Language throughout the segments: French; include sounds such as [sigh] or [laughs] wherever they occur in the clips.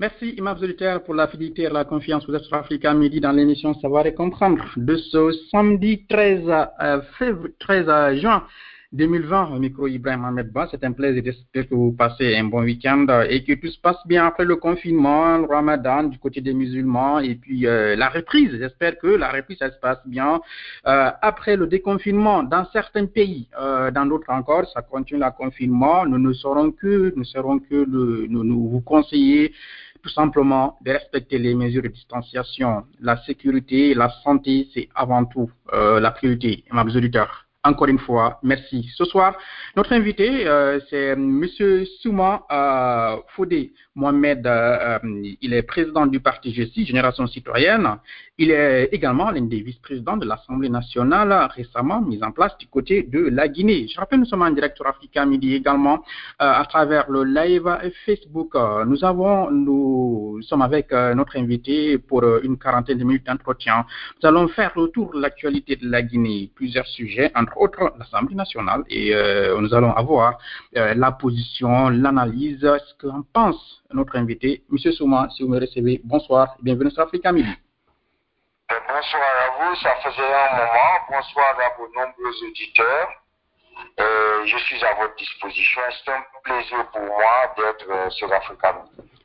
Merci, Imam Solitaire, pour la fidélité et la confiance. Vous êtes sur Midi dans l'émission Savoir et Comprendre de ce samedi 13, euh, février, 13 juin 2020, au micro Ibrahim Ahmed Ba. C'est un plaisir. J'espère que vous passez un bon week-end et que tout se passe bien après le confinement, le ramadan du côté des musulmans et puis euh, la reprise. J'espère que la reprise, ça se passe bien euh, après le déconfinement dans certains pays. Euh, dans d'autres encore, ça continue le confinement. Nous ne serons que, nous serons que le, nous, nous vous conseiller tout simplement de respecter les mesures de distanciation. La sécurité, la santé, c'est avant tout euh, la priorité. Ma auditeurs. Encore une fois, merci. Ce soir, notre invité, euh, c'est Monsieur Souma euh, Foudé Mohamed. Euh, il est président du parti GESI, Génération Citoyenne. Il est également l'un des vice-présidents de l'Assemblée nationale récemment mise en place du côté de la Guinée. Je rappelle, nous sommes en direct sur Africa Midi également euh, à travers le live Facebook. Nous avons, nous sommes avec euh, notre invité pour euh, une quarantaine de minutes d'entretien. Nous allons faire le tour de l'actualité de la Guinée, plusieurs sujets, entre autres l'Assemblée nationale, et euh, nous allons avoir euh, la position, l'analyse, ce qu'en pense notre invité. Monsieur Souma, si vous me recevez, bonsoir et bienvenue sur Africa Midi. Bonsoir à vous, ça faisait un moment. Bonsoir à vos nombreux auditeurs. Euh, je suis à votre disposition. C'est un plaisir pour moi d'être euh, sur Africa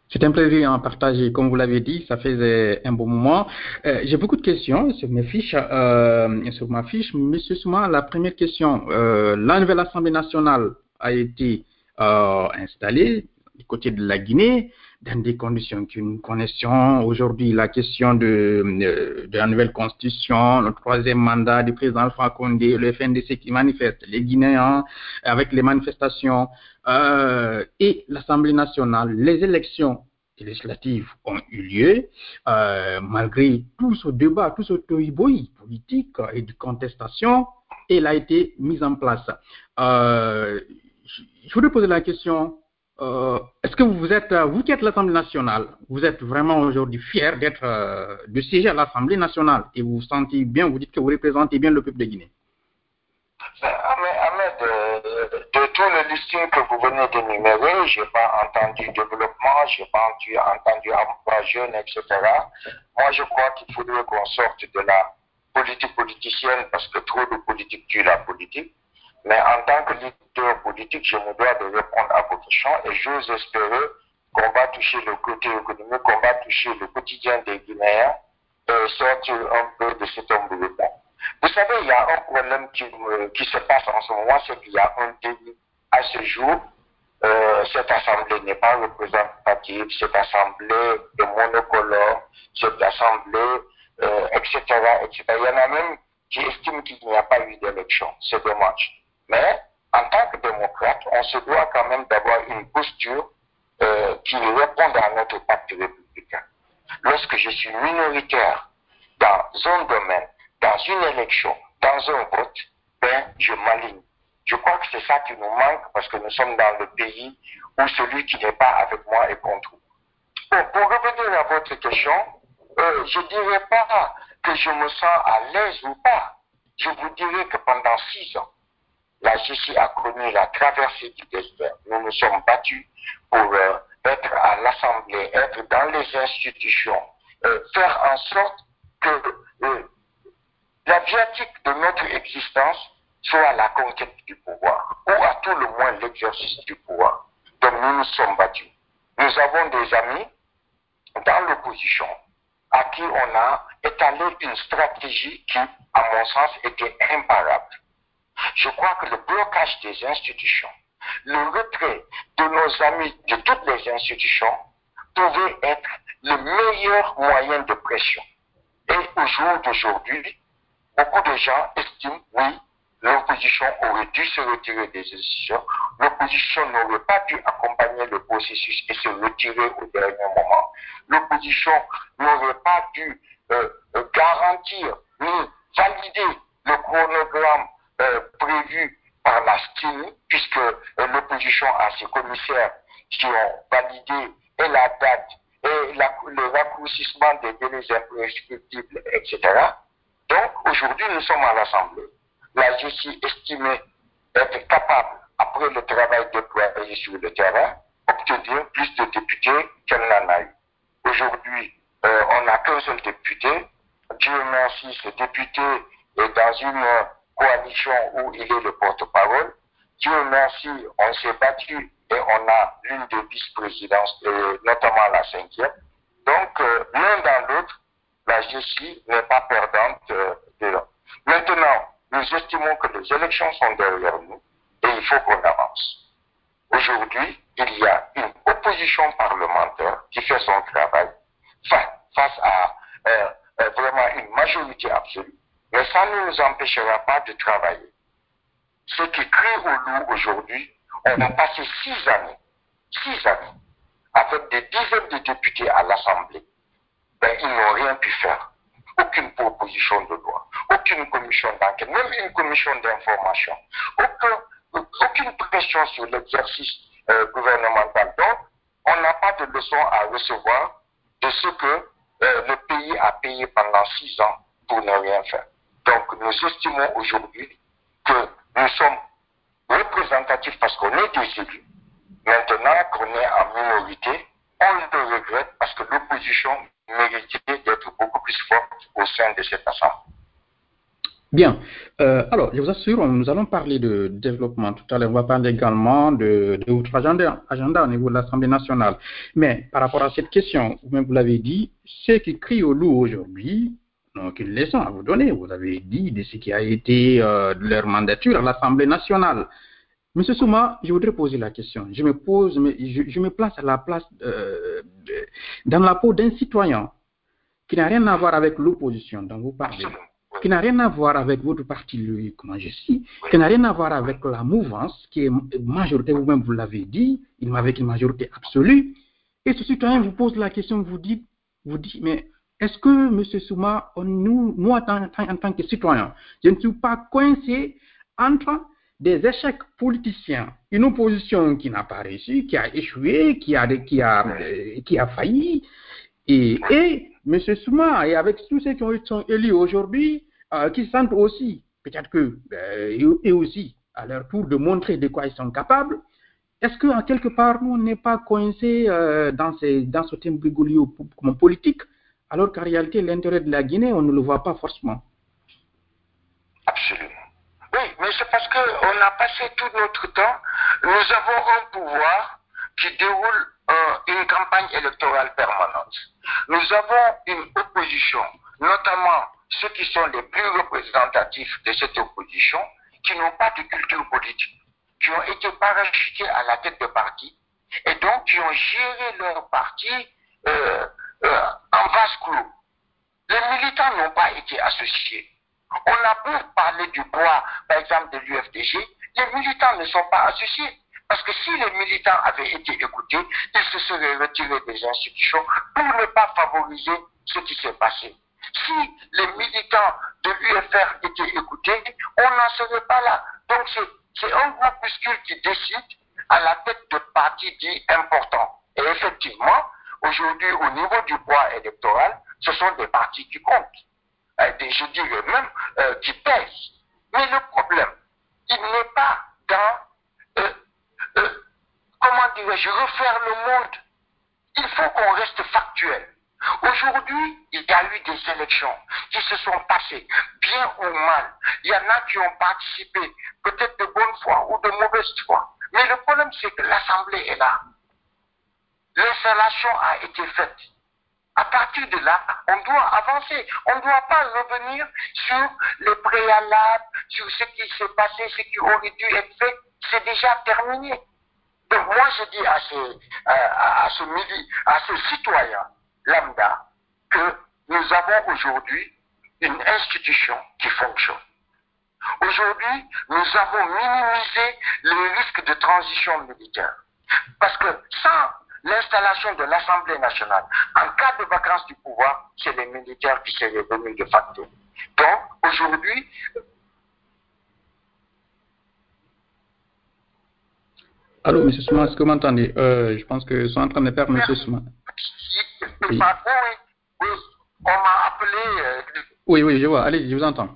C'est un plaisir à partager. Comme vous l'avez dit, ça faisait un bon moment. Euh, J'ai beaucoup de questions sur mes fiches, euh, sur ma fiche. Monsieur Souma, la première question. la nouvelle Assemblée nationale a été installée du côté de la Guinée dans des conditions que nous connaissons. Aujourd'hui, la question de, de, la nouvelle constitution, le troisième mandat du président Alpha Condé, le FNDC qui manifeste, les Guinéens avec les manifestations euh, et l'Assemblée nationale, les élections législatives ont eu lieu, euh, malgré tout ce débat, tout ce tohubohi politique et de contestation, elle a été mise en place. Euh, je voudrais poser la question, euh, est-ce que vous êtes, vous qui êtes l'Assemblée nationale, vous êtes vraiment aujourd'hui fier d'être, euh, de siéger à l'Assemblée nationale et vous vous sentez bien, vous dites que vous représentez bien le peuple de Guinée? Ahmed, euh, de tout le que vous venez d'énumérer, je n'ai pas entendu développement, je n'ai pas entendu, entendu emploi jeune, etc. Moi, je crois qu'il faudrait qu'on sorte de la politique politicienne parce que trop de politique tue la politique. Mais en tant que leader politique, je me dois de répondre à vos questions et j'ose espérer qu'on va toucher le côté économique, qu'on va toucher le quotidien des Guinéens et sortir un peu de cet emboulement. Vous savez, il y a un problème qui, me, qui se passe en ce moment, c'est qu'il y a un délit. À ce jour, euh, cette assemblée n'est pas représentative, cette assemblée est monocolore, cette assemblée, euh, etc., etc. Il y en a même qui estiment qu'il n'y a pas eu d'élection. C'est dommage. Mais en tant que démocrate, on se doit quand même d'avoir une posture euh, qui réponde à notre pacte républicain. Lorsque je suis minoritaire dans un domaine, dans une élection, dans un vote, ben, je m'aligne. Je crois que c'est ça qui nous manque parce que nous sommes dans le pays où celui qui n'est pas avec moi est contre moi. Bon, pour revenir à votre question, euh, je ne dirais pas que je me sens à l'aise ou pas. Je vous dirais que pendant six ans, la GC a connu la traversée du désert. Nous nous sommes battus pour euh, être à l'Assemblée, être dans les institutions, euh, faire en sorte que euh, la viatique de notre existence soit la conquête du pouvoir, ou à tout le moins l'exercice du pouvoir. Donc nous nous sommes battus. Nous avons des amis dans l'opposition à qui on a étalé une stratégie qui, à mon sens, était imparable. Je crois que le blocage des institutions, le retrait de nos amis de toutes les institutions pouvait être le meilleur moyen de pression. Et au jour d'aujourd'hui, beaucoup de gens estiment, oui, l'opposition aurait dû se retirer des institutions, l'opposition n'aurait pas dû accompagner le processus et se retirer au dernier moment, l'opposition n'aurait pas dû euh, garantir ni valider le chronogramme euh, prévu par la STINI, puisque euh, l'opposition a ses commissaires qui ont validé et la date et le raccourcissement des délais imprescriptibles, etc. Donc, aujourd'hui, nous sommes à l'Assemblée. La justice estimée être capable, après le travail déployé sur le terrain, d'obtenir plus de députés qu'elle n'en a eu. Aujourd'hui, euh, on n'a qu'un seul député. Dieu merci, ce député est dans une coalition où il est le porte-parole. Dieu merci, on s'est battu et on a l'une des vice-présidences, notamment la cinquième. Donc, euh, l'un dans l'autre, la GCI n'est pas perdante euh, de là. Maintenant, nous estimons que les élections sont derrière nous et il faut qu'on avance. Aujourd'hui, il y a une opposition parlementaire qui fait son travail face à euh, vraiment une majorité absolue, mais ça ne nous empêchera pas de travailler. Ceux qui crient au loup aujourd'hui, on a passé six années, six années, avec des dizaines de députés à l'Assemblée. Ben, ils n'ont rien pu faire. Aucune proposition de loi, aucune commission d'enquête, même une commission d'information, aucune pression sur l'exercice euh, gouvernemental. Donc, on n'a pas de leçon à recevoir de ce que euh, le pays a payé pendant six ans pour ne rien faire. Donc, nous estimons aujourd'hui que nous sommes représentatifs parce qu'on est des élus. Maintenant qu'on est en minorité, on le regrette parce que l'opposition méritait d'être beaucoup plus forte au sein de cette assemblée. Bien. Euh, alors, je vous assure, nous allons parler de développement tout à l'heure. On va parler également de, de votre agenda, agenda au niveau de l'Assemblée nationale. Mais par rapport à cette question, vous-même vous l'avez dit, ceux qui crient au loup aujourd'hui, donc une leçon à vous donner. Vous avez dit de ce qui a été euh, leur mandature à l'Assemblée nationale. Monsieur Souma, je voudrais poser la question. Je me pose, je, me place à la place, euh, dans la peau d'un citoyen qui n'a rien à voir avec l'opposition dont vous parlez, qui n'a rien à voir avec votre parti, lui, comment je suis, qui n'a rien à voir avec la mouvance, qui est majorité, vous-même vous l'avez dit, il avec une majorité absolue. Et ce citoyen vous pose la question, vous dites, vous dites, mais est-ce que, M. Souma, nous, moi, en, en, tant que citoyen, je ne suis pas coincé entre des échecs politiciens, une opposition qui n'a pas réussi, qui a échoué, qui a, qui a, euh, qui a failli, et, et M. Souma, et avec tous ceux qui ont été élus aujourd'hui, euh, qui sentent aussi, peut-être que, euh, et aussi, à leur tour, de montrer de quoi ils sont capables, est-ce qu'en quelque part, nous, n'est pas coincé dans, ces, dans ce thème politique alors qu'en réalité, l'intérêt de la Guinée, on ne le voit pas forcément. Absolument. Oui, mais c'est parce qu'on a passé tout notre temps, nous avons un pouvoir qui déroule euh, une campagne électorale permanente. Nous avons une opposition, notamment ceux qui sont les plus représentatifs de cette opposition, qui n'ont pas de culture politique, qui ont été parachutés à la tête de parti et donc qui ont géré leur parti euh, euh, en vase clos. Les militants n'ont pas été associés. On a beau parler du poids, par exemple, de l'UFDG, les militants ne sont pas associés. Parce que si les militants avaient été écoutés, ils se seraient retirés des institutions pour ne pas favoriser ce qui s'est passé. Si les militants de l'UFR étaient écoutés, on n'en serait pas là. Donc c'est un groupuscule qui décide à la tête de partis dits importants. Et effectivement, Aujourd'hui, au niveau du poids électoral, ce sont des partis qui comptent. Euh, je dirais même euh, qui pèsent. Mais le problème, il n'est pas dans, euh, comment dirais-je, refaire le monde. Il faut qu'on reste factuel. Aujourd'hui, il y a eu des élections qui se sont passées, bien ou mal. Il y en a qui ont participé, peut-être de bonne foi ou de mauvaise foi. Mais le problème, c'est que l'Assemblée est là l'installation a été faite. À partir de là, on doit avancer. On ne doit pas revenir sur les préalables, sur ce qui s'est passé, ce qui aurait dû être fait. C'est déjà terminé. Donc moi, je dis à ce, à, ce, à ce citoyen lambda que nous avons aujourd'hui une institution qui fonctionne. Aujourd'hui, nous avons minimisé les risques de transition militaire. Parce que sans l'installation de l'Assemblée nationale. En cas de vacances du pouvoir, c'est les militaires qui seraient venus de facto. Donc, aujourd'hui, Allô, M. Souma, est-ce que vous m'entendez? Euh, Je pense que sont en train de perdre M. Souma. Oui. oui, on m'a appelé. Euh, oui, oui, je vois. Allez, je vous entends.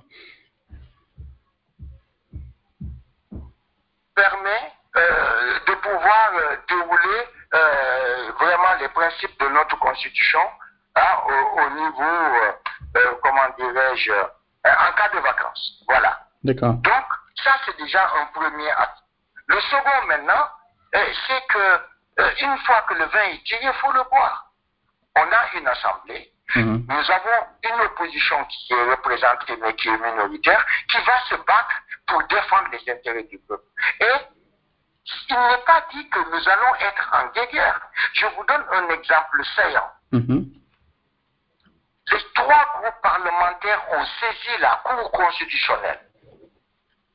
Permet euh, de pouvoir dérouler vraiment les principes de notre constitution hein, au, niveau, comment dirais-je, en cas de vacances. Voilà. D'accord. Donc, ça, c'est déjà un premier acte. Le second, maintenant, c'est que une fois que le vin est tiré, il faut le boire. On a une assemblée. Mhm. Nous avons une opposition qui est représentée mais qui est minoritaire, qui va se battre pour défendre les intérêts du peuple. Et il n'est pas dit que nous allons être en guerre. Je vous donne un exemple saillant. Mhm. Les trois groupes parlementaires ont saisi la Cour constitutionnelle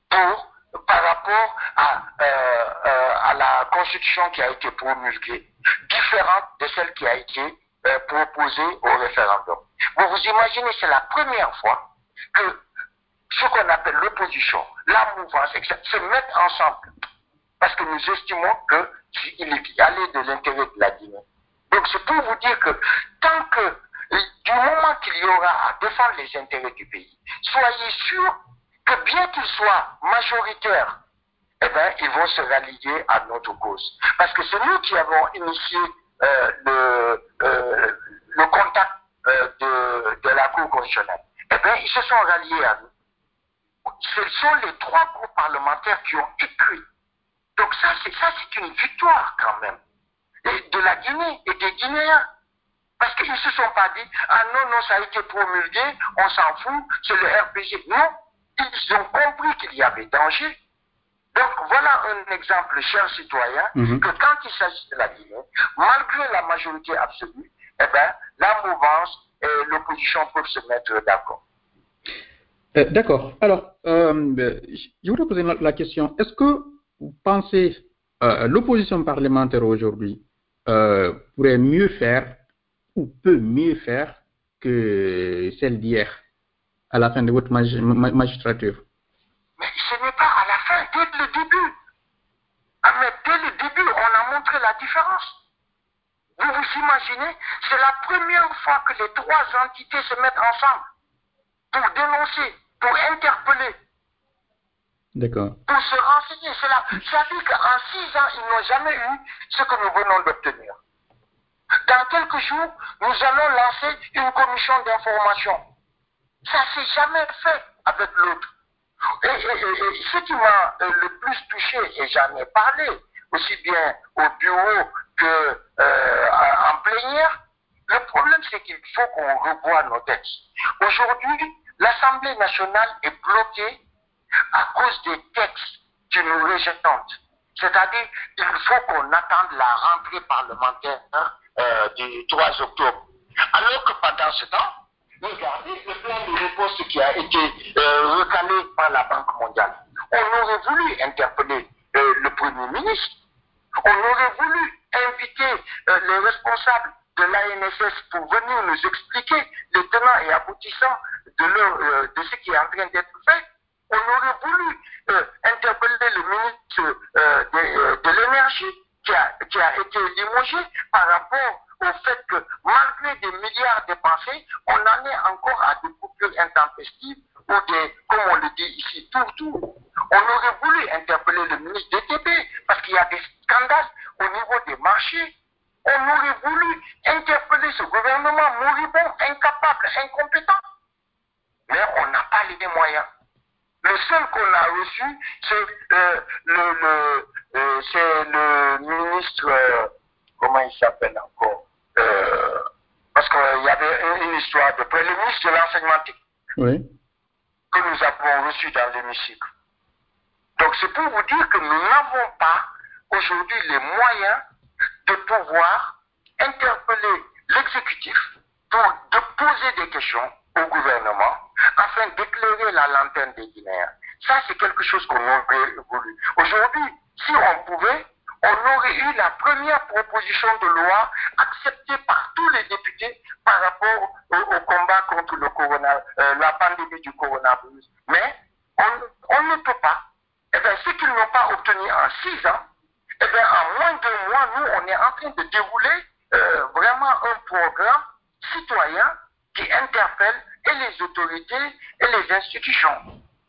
pour, par rapport à, euh, euh, à la constitution qui a été promulguée, différente de celle qui a été euh, proposée au référendum. Vous vous imaginez, c'est la première fois que ce qu'on appelle l'opposition, la mouvance, etc., se mettent ensemble. Parce que nous estimons qu'il est allé de l'intérêt de la Guinée. Donc c'est pour vous dire que tant que, du moment qu'il y aura à défendre les intérêts du pays, soyez sûrs que bien qu'ils soient majoritaires, eh bien, ils vont se rallier à notre cause. Parce que c'est nous qui avons initié euh, le, euh, le contact euh, de, de la Cour constitutionnelle. Eh bien, ils se sont ralliés à nous. Ce sont les trois groupes parlementaires qui ont écrit. Donc ça, c'est ça, c'est une victoire quand même. Et de la Guinée et des Guinéens. Parce qu'ils ne se sont pas dit, ah non, non, ça a été promulgué, on s'en fout, c'est le RPG. Non, ils ont compris qu'il y avait danger. Donc voilà un exemple, chers citoyens, Mhm. que quand il s'agit de la Guinée, malgré la majorité absolue, eh ben, la mouvance et l'opposition peuvent se mettre d'accord. Euh, D'accord. Alors, euh, je voudrais poser la, la question. Est-ce que vous pensez euh, l'opposition parlementaire aujourd'hui euh, pourrait mieux faire ou peut mieux faire que celle d'hier à la fin de votre magi- ma- magistrature? Mais ce n'est pas à la fin, dès le début. Ah, mais dès le début, on a montré la différence. Vous vous imaginez, c'est la première fois que les trois entités se mettent ensemble pour dénoncer, pour interpeller, Pour se renseigner. C'est la- Ça veut dire qu'en six ans, ils n'ont jamais eu ce que nous venons d'obtenir. Dans quelques jours, nous allons lancer une commission d'information. Ça s'est jamais fait avec l'autre. Et ce qui m'a euh, le plus touché, et j'en ai parlé, aussi bien au bureau que euh, en plénière, le problème c'est qu'il faut qu'on revoie nos textes. Aujourd'hui, l'Assemblée nationale est bloquée à cause des textes qui nous rejettent. C'est-à-dire, il faut qu'on attende la rentrée parlementaire hein, euh, du 3 octobre. Alors que pendant ce temps, regardez le plan de réponse qui a été euh, recalé par la Banque mondiale. On aurait voulu interpeller euh, le Premier ministre. On aurait voulu inviter les responsables de l'ANSS pour venir nous expliquer les tenants et aboutissants de ce qui est en train d'être fait. On aurait voulu euh, interpeller le ministre euh, de, euh, de l'énergie qui a, qui a été limogé par rapport au fait que malgré des milliards dépensés, on en est encore à des coupures intempestives ou des, comme on le dit ici, tout. On aurait voulu interpeller le ministre des TP parce qu'il y a des scandales au niveau des marchés. On aurait voulu interpeller ce gouvernement moribond, incapable, incompétent. Mais on n'a pas les moyens. Le seul qu'on a reçu, c'est euh, le, le, euh, le ministre, euh, comment il s'appelle encore Parce qu'il y avait une, une histoire de près, le ministre de l'enseignement technique Oui. que nous avons reçu dans l'hémicycle. Donc c'est pour vous dire que nous n'avons pas aujourd'hui les moyens de pouvoir interpeller l'exécutif pour de poser des questions au gouvernement afin d'éclairer la lanterne des Guinéens. Ça, c'est quelque chose qu'on aurait voulu. Aujourd'hui, si on pouvait, on aurait eu la première proposition de loi acceptée par tous les députés par rapport au, combat contre le corona, euh, la pandémie du coronavirus. Mais on, on ne peut pas. Eh bien, ce qu'ils n'ont pas obtenu en six ans, eh bien, en moins d'un mois, nous, on est en train de dérouler euh, vraiment un programme citoyen qui interpelle et les autorités et les institutions.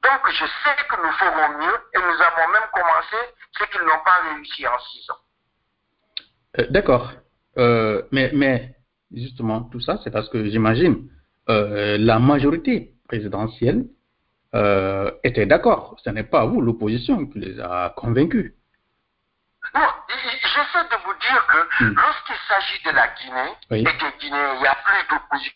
Donc, je sais que nous ferons mieux et nous avons même commencé ce qu'ils n'ont pas réussi en six ans. Euh, D'accord. Euh, mais, mais, justement, tout ça, c'est parce que j'imagine euh, la majorité présidentielle euh, était d'accord. Ce n'est pas vous, l'opposition, qui les a convaincus. Non, j'essaie de vous dire que Mm. lorsqu'il s'agit de la Guinée Oui. et que Guinée, il n'y a plus d'opposition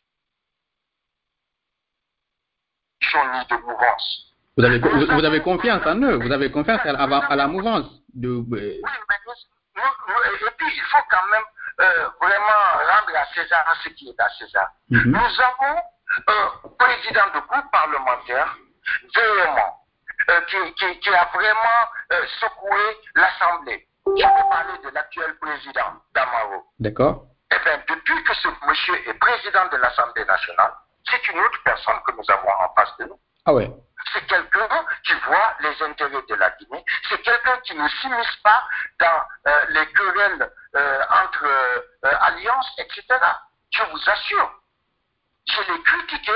ni de mouvance. Vous avez, vous, vous avez confiance en eux, vous avez confiance à, la- à la mouvance. De, euh, Oui, mais nous- et puis il faut quand même euh, vraiment rendre à César ce qui est à César. mhm. Nous avons un président de groupe parlementaire véhément, euh, qui, qui- qui a vraiment euh, secoué l'Assemblée. Je vais parler de l'actuel président Damaro. D'accord Eh bien, depuis que ce monsieur est président de l'Assemblée nationale, c'est une autre personne que nous avons en face de nous. Ah ouais. C'est quelqu'un qui voit les intérêts de la Guinée. C'est quelqu'un qui ne s'immisce pas dans euh, les querelles euh, entre euh, alliances, etc. Je vous assure. Je l'ai critiqué,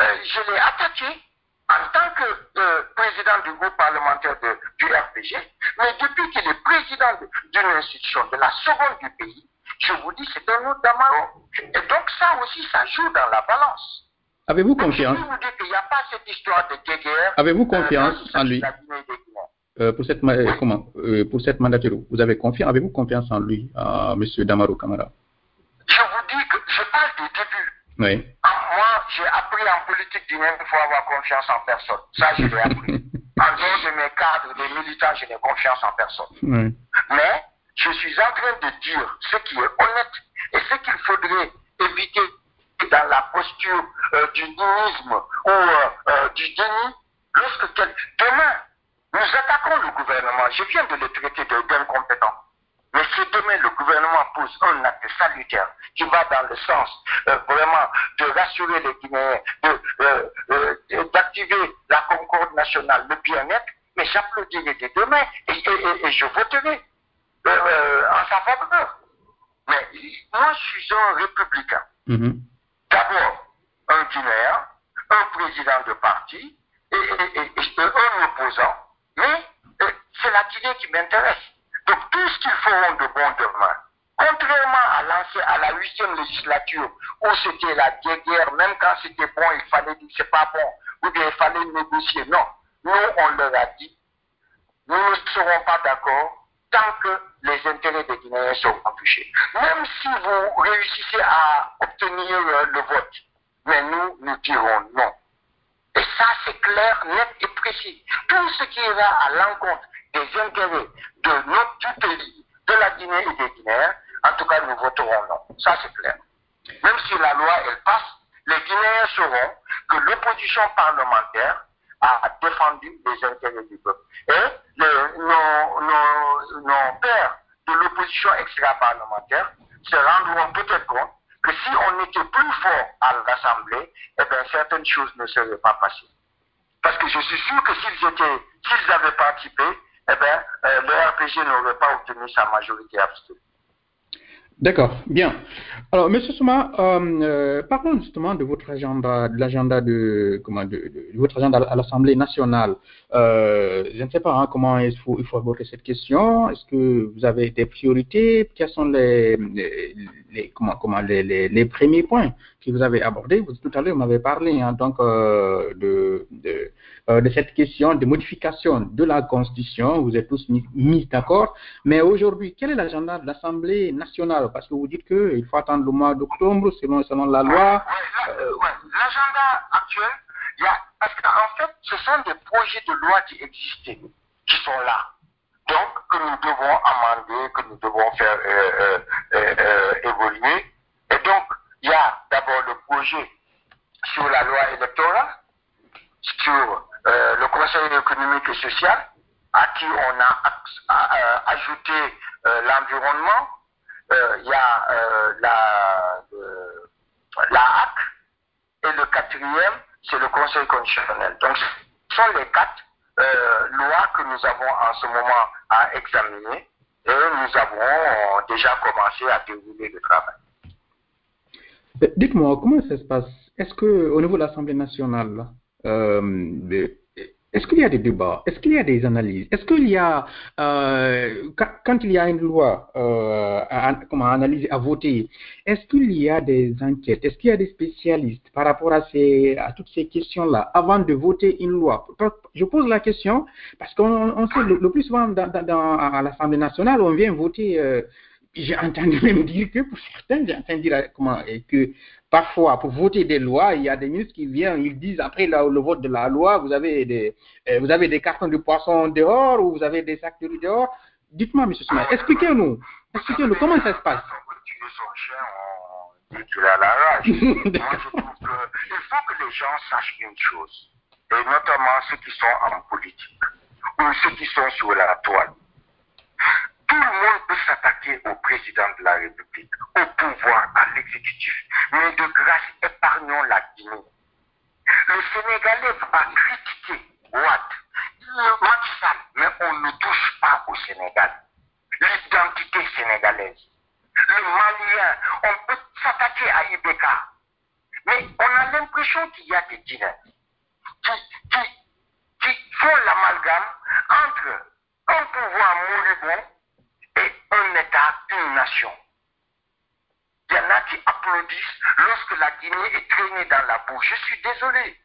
je l'ai attaqué en tant que président du groupe parlementaire de- du RPG. Mais depuis qu'il est président de- d'une institution, de la seconde du pays, je vous dis, c'est un autre Damaro. Et donc ça aussi, ça joue dans la balance. Avez-vous confiance? vous dire qu'il n'y a pas cette histoire de guerre. Avez-vous confiance euh, il en lui? euh, pour cette euh, comment? Euh, pour cette mandature Vous avez confiance Avez-vous confiance en lui, à Monsieur Damaro Camara? Je vous dis que je parle du début. Oui. Ah, Moi, j'ai appris en politique guinéenne qu'il faut avoir confiance en personne. Ça, je l'ai appris. [laughs] En dehors de mes cadres, des militants, je n'ai confiance en personne. oui. Mais je suis en train de dire ce qui est honnête et ce qu'il faudrait éviter dans la posture euh, du nihilisme ou euh, euh, du déni. Lorsque demain, nous attaquons le gouvernement, je viens de le traiter d'incompétent. Mais si demain le gouvernement pose un acte salutaire qui va dans le sens vraiment de rassurer les Guinéens, d'activer la concorde nationale, le bien-être, mais j'applaudirai dès demain et- et je voterai euh, euh, en sa faveur. Mais moi, je suis un républicain. Mhm. D'abord, un Guinéen, un président de parti et, et- et- et un opposant. Mais euh, c'est la Guinée qui m'intéresse. Donc tout ce qu'ils feront de bon demain, contrairement à, l'ancien- à la huitième législature où c'était la guerre, même quand c'était bon, il fallait dire c'est pas bon, ou bien il fallait négocier. Non, nous on leur a dit, nous ne serons pas d'accord tant que les intérêts des Guinéens seront touchés. Même si vous réussissez à obtenir euh, le vote, mais nous, nous dirons non. Et ça, c'est clair, net et précis. Tout ce qui ira à l'encontre des intérêts de notre pays, de la Guinée et des Guinéens, en tout cas, nous voterons non. Ça, c'est clair. Même si la loi, elle passe, les Guinéens sauront que l'opposition parlementaire a défendu les intérêts du peuple. Et nos, nos- nos pères de l'opposition extra-parlementaire se rendront peut-être compte que si on était plus fort à l'Assemblée, eh bien, certaines choses ne seraient pas passées. Parce que je suis sûr que s'ils étaient, s'ils avaient participé, eh bien, euh, le RPG n'aurait pas obtenu sa majorité absolue. D'accord, bien. Alors, Monsieur Souma, euh, euh, parlons justement de votre agenda, de l'agenda de, comment, de, de- de votre agenda à l'Assemblée nationale. Euh, je ne sais pas hein, comment il faut, il faut aborder cette question. Est-ce que vous avez des priorités? Quels sont les, les, les- comment, comment, les, les, premiers points que vous avez abordés? Vous, Tout à l'heure, vous m'avez parlé hein, donc, euh, de, de, euh, de cette question de modification de la Constitution. Vous êtes tous mis, d'accord. Mais aujourd'hui, quel est l'agenda de l'Assemblée nationale? Parce que vous dites qu'il faut attendre le mois d'octobre selon, selon la loi. Là, ouais. L'agenda actuel, il y a, parce qu'en fait, ce sont des projets de loi qui existaient, qui sont là. Donc, que nous devons amender, que nous devons faire euh, euh, euh, évoluer. Et donc, il y a d'abord le projet sur la loi électorale, sur le Conseil économique et social, à qui on a ajouté l'environnement. Il y a la, la HAC, et le quatrième, c'est le Conseil constitutionnel. Donc, ce sont les quatre euh, lois que nous avons en ce moment à examiner et nous avons euh, déjà commencé à dérouler le travail. Euh, Dites-moi, comment ça se passe? Est-ce que au niveau de l'Assemblée nationale, est-ce qu'il y a des débats? Est-ce qu'il y a des analyses? Est-ce qu'il y a, euh, quand, il y a une loi euh, à, analyser, à voter, est-ce qu'il y a des enquêtes? Est-ce qu'il y a des spécialistes par rapport à, ces, à toutes ces questions-là avant de voter une loi? Je pose la question parce qu'on sait le, plus souvent dans, à l'Assemblée nationale, on vient voter. Euh, j'ai entendu même dire que pour certains, j'ai entendu dire comment, et que parfois, pour voter des lois, il y a des ministres qui viennent, ils disent après le, vote de la loi, vous avez des, euh, vous avez des cartons de poisson dehors ou vous avez des sacs de riz dehors. Dites-moi, M. Smith, expliquez-nous. Expliquez-nous comment ça se passe. [laughs] Moi, je trouve qu'il faut que les gens sachent une chose, et notamment ceux qui sont en politique ou ceux qui sont sur la toile. Tout le monde peut s'attaquer au président de la République, au pouvoir, à l'exécutif. Mais de grâce, épargnons la Guinée. Le Sénégalais va critiquer Ouad, Macky mais on ne touche pas au Sénégal. L'identité sénégalaise. Le Malien, on peut s'attaquer à Ibeka. Mais on a l'impression qu'il y a des Guinéens qui, qui, qui font l'amalgame entre un pouvoir moribond Il y en a qui applaudissent lorsque la Guinée est traînée dans la boue. Je suis désolé.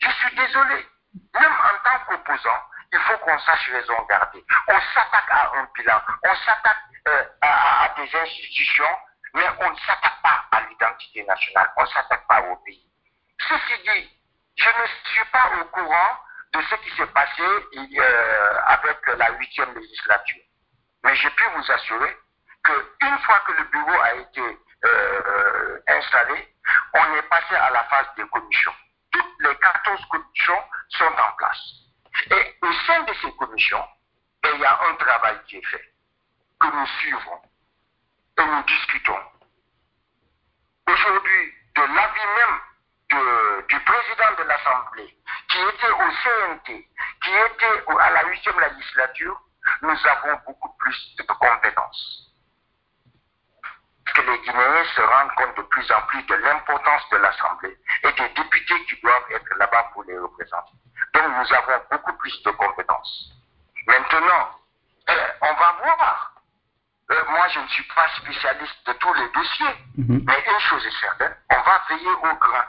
Je suis désolé. Même en tant qu'opposant, il faut qu'on sache raison garder. On s'attaque à un bilan, on s'attaque euh, à, des institutions, mais on ne s'attaque pas à l'identité nationale, on ne s'attaque pas au pays. Ceci dit, je ne suis pas au courant de ce qui s'est passé euh, avec la huitième législature. Mais j'ai pu vous assurer qu'une fois que le bureau a été euh, installé, on est passé à la phase des commissions. Toutes les 14 commissions sont en place. Et au sein de ces commissions, il y a un travail qui est fait, que nous suivons et nous discutons. Aujourd'hui, de l'avis même du président de l'Assemblée, qui était au CNT, qui était à la huitième législature, nous avons beaucoup plus de compétences. Que les Guinéens se rendent compte de plus en plus de l'importance de l'Assemblée et des députés qui doivent être là-bas pour les représenter. Donc nous avons beaucoup plus de compétences. Maintenant, euh, on va voir. Euh, moi, je ne suis pas spécialiste de tous les dossiers, mhm. mais une chose est certaine, on va veiller au grain.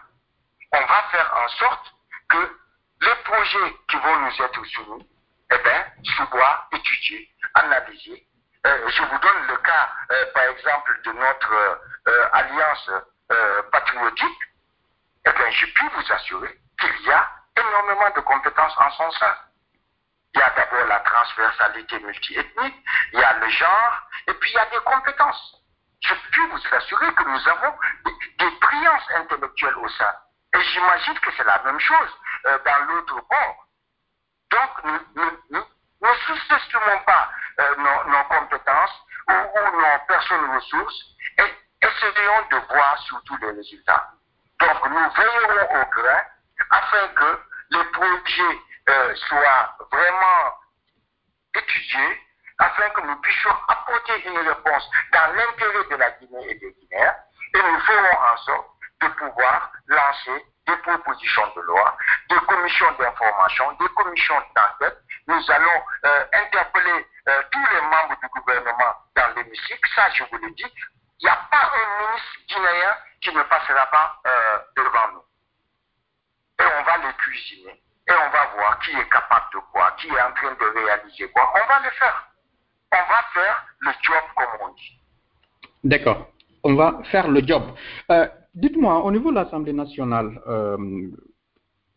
On va faire en sorte que les projets qui vont nous être soumis eh bien, étudier, analyser. Euh, je vous donne le cas, euh, par exemple, de notre euh, alliance patriotique. Eh bien, je puis vous assurer qu'il y a énormément de compétences en son sein. Il y a d'abord la transversalité multiethnique, il y a le genre, et puis il y a des compétences. Je puis vous assurer que nous avons des, des brillances intellectuelles au sein. Et j'imagine que c'est la même chose dans l'autre bord. Donc, nous ne sous-estimons pas euh, nos, compétences ou, nos personnes ressources et essayons de voir surtout les résultats. Donc, nous veillerons au grain afin que les projets euh, soient vraiment étudiés, afin que nous puissions apporter une réponse dans l'intérêt de la Guinée et des Guinéens, et nous ferons en sorte de pouvoir lancer des propositions de loi, des commissions d'information, des commissions d'enquête. Nous allons euh, interpeller euh, tous les membres du gouvernement dans l'hémicycle. Ça, je vous le dis, il n'y a pas un ministre guinéen qui ne passera pas euh, devant nous. Et on va les cuisiner. Et on va voir qui est capable de quoi, qui est en train de réaliser quoi. On va le faire. On va faire le job comme on dit. D'accord. On va faire le job. Dites-moi, au niveau de l'Assemblée nationale, euh,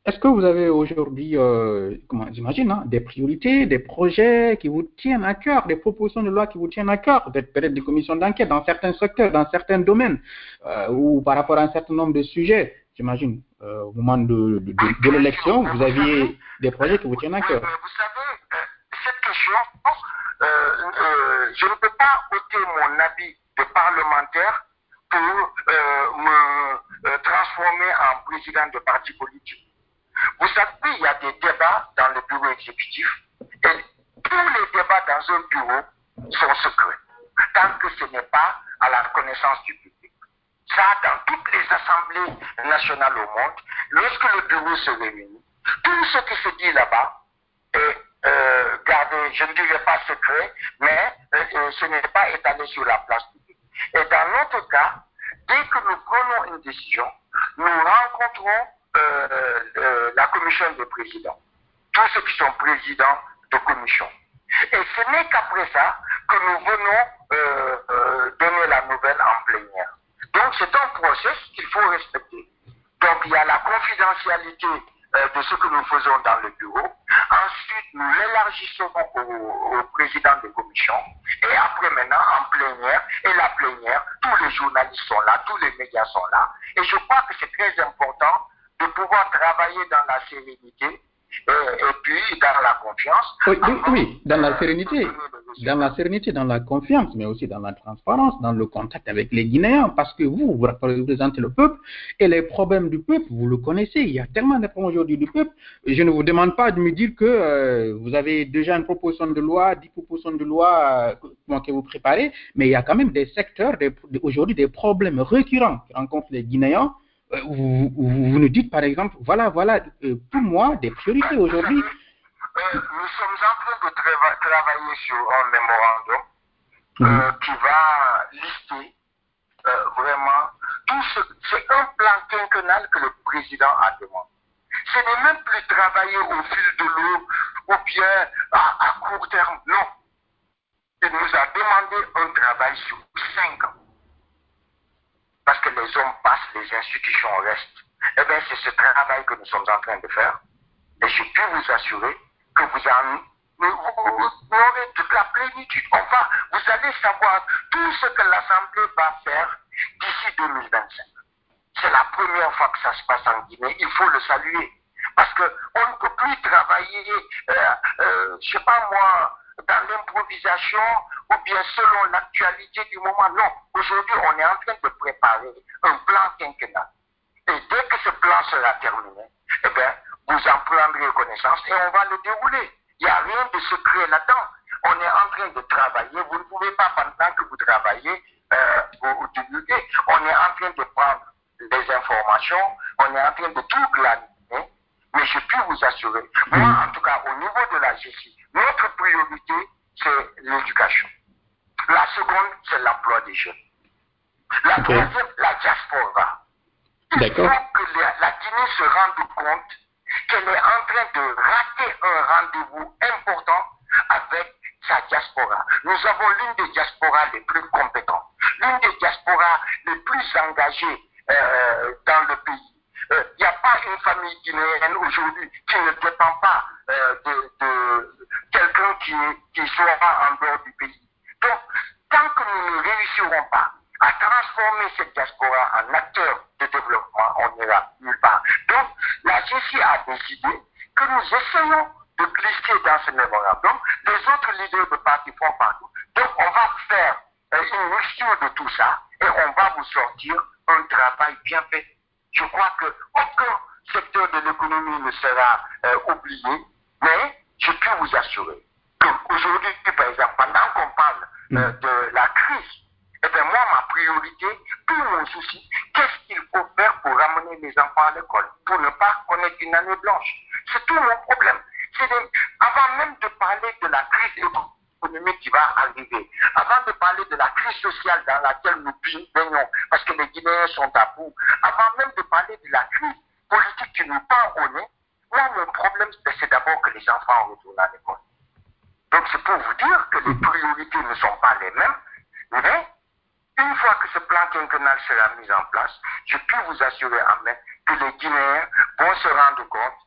est-ce que vous avez aujourd'hui, euh, comment j'imagine, hein, des priorités, des projets qui vous tiennent à cœur, des propositions de loi qui vous tiennent à cœur, peut-être des commissions d'enquête dans certains secteurs, dans certains domaines, euh, ou par rapport à un certain nombre de sujets, j'imagine, au moment de, l'élection, vous aviez des projets qui vous tiennent à cœur? Vous savez, cette question, je ne peux pas ôter mon avis de parlementaire pour euh, me euh, transformer en président de parti politique. Vous savez, il y a des débats dans le bureau exécutif et tous les débats dans un bureau sont secrets, tant que ce n'est pas à la connaissance du public. Ça, dans toutes les assemblées nationales au monde, lorsque le bureau se réunit, Tout ce qui se dit là-bas est euh, gardé, je ne dirais pas secret, mais euh, ce n'est pas étalé sur la place publique. Et dans notre cas, dès que nous prenons une décision, nous rencontrons la commission des présidents, tous ceux qui sont présidents de commission. Et ce n'est qu'après ça que nous venons donner la nouvelle en plénière. Donc c'est un process qu'il faut respecter. Donc il y a la confidentialité euh, de ce que nous faisons dans le bureau. Ensuite, nous l'élargissons au, président de commission. Et après maintenant, en plénière, et la plénière, tous les journalistes sont là, tous les médias sont là. Et je crois que c'est très important de pouvoir travailler dans la sérénité et, puis dans la confiance. Oui, oui, dans la sérénité. Dans la sérénité, dans la confiance, mais aussi dans la transparence, dans le contact avec les Guinéens, parce que vous, vous représentez le peuple et les problèmes du peuple, vous le connaissez. Il y a tellement de problèmes aujourd'hui du peuple. Je ne vous demande pas de me dire que euh, vous avez déjà une proposition de loi, 10 propositions de loi euh, que vous préparez, mais il y a quand même des secteurs, aujourd'hui, des problèmes récurrents que rencontrent les Guinéens euh, vous, vous, nous dites par exemple, voilà, voilà, euh, pour moi, des priorités aujourd'hui. Euh, nous sommes en train de travailler sur un mémorandum mhm. qui va lister vraiment tout ce. C'est un plan quinquennal que le président a demandé. Ce n'est même plus travailler au fil de l'eau ou bien à, à court terme. Non. Il nous a demandé un travail sur cinq ans les hommes passent, les institutions restent. Eh bien, c'est ce travail que nous sommes en train de faire. Et je peux vous assurer que vous, aurez toute la plénitude. On va, vous allez savoir tout ce que l'Assemblée va faire d'ici 2025. C'est la première fois que ça se passe en Guinée. Il faut le saluer. Parce qu'on ne peut plus travailler, euh, euh, je ne sais pas moi, dans l'improvisation ou bien selon l'actualité du moment. Non, aujourd'hui, on est en train de préparer un plan quinquennal. Et dès que ce plan sera terminé, eh bien, vous en prendrez connaissance et on va le dérouler. Il n'y a rien de secret là-dedans. On est en train de travailler. Vous ne pouvez pas, pendant que vous travaillez, euh, vous, divulguer. On est en train de prendre des informations. On est en train de tout planifier. Mais je peux vous assurer, moi, en tout cas, au niveau de la gestion, notre priorité, c'est l'éducation. La seconde, c'est l'emploi des jeunes. La troisième, la diaspora. Il faut que la, Guinée se rende compte qu'elle est en train de rater un rendez-vous important avec sa diaspora. Nous avons l'une des diasporas les plus compétentes, l'une des diasporas les plus engagées euh, dans le pays. Il euh, n'y a pas une famille guinéenne aujourd'hui qui ne dépend pas euh, de, quelqu'un qui, qui soit en dehors du pays. Donc, tant que nous ne réussirons pas à transformer cette diaspora en acteur de développement, on n'ira nulle part. Donc, la GCI a décidé que nous essayons de glisser dans ce mémorandum. Les autres leaders de parti font partout. Donc, on va faire euh, une mixture de tout ça et on va vous sortir un travail bien fait je crois qu'aucun secteur de l'économie ne sera euh, oublié, mais je peux vous assurer qu'aujourd'hui, par exemple, pendant qu'on parle euh, mm. de la crise, eh bien, moi, ma priorité, tout mon souci, qu'est-ce qu'il faut faire pour ramener les enfants à l'école, pour ne pas connaître une année blanche? C'est tout mon problème. Avant même de parler de la crise économique, économique qui va arriver. Avant de parler de la crise sociale dans laquelle nous baignons, parce que les Guinéens sont à bout, avant même de parler de la crise politique qui nous tend au nez, moi, mon problème, c'est d'abord que les enfants retournent à l'école. Donc, c'est pour vous dire que les priorités ne sont pas les mêmes, mais une fois que ce plan quinquennal sera mis en place, je peux vous assurer, Ahmed, que les Guinéens vont se rendre compte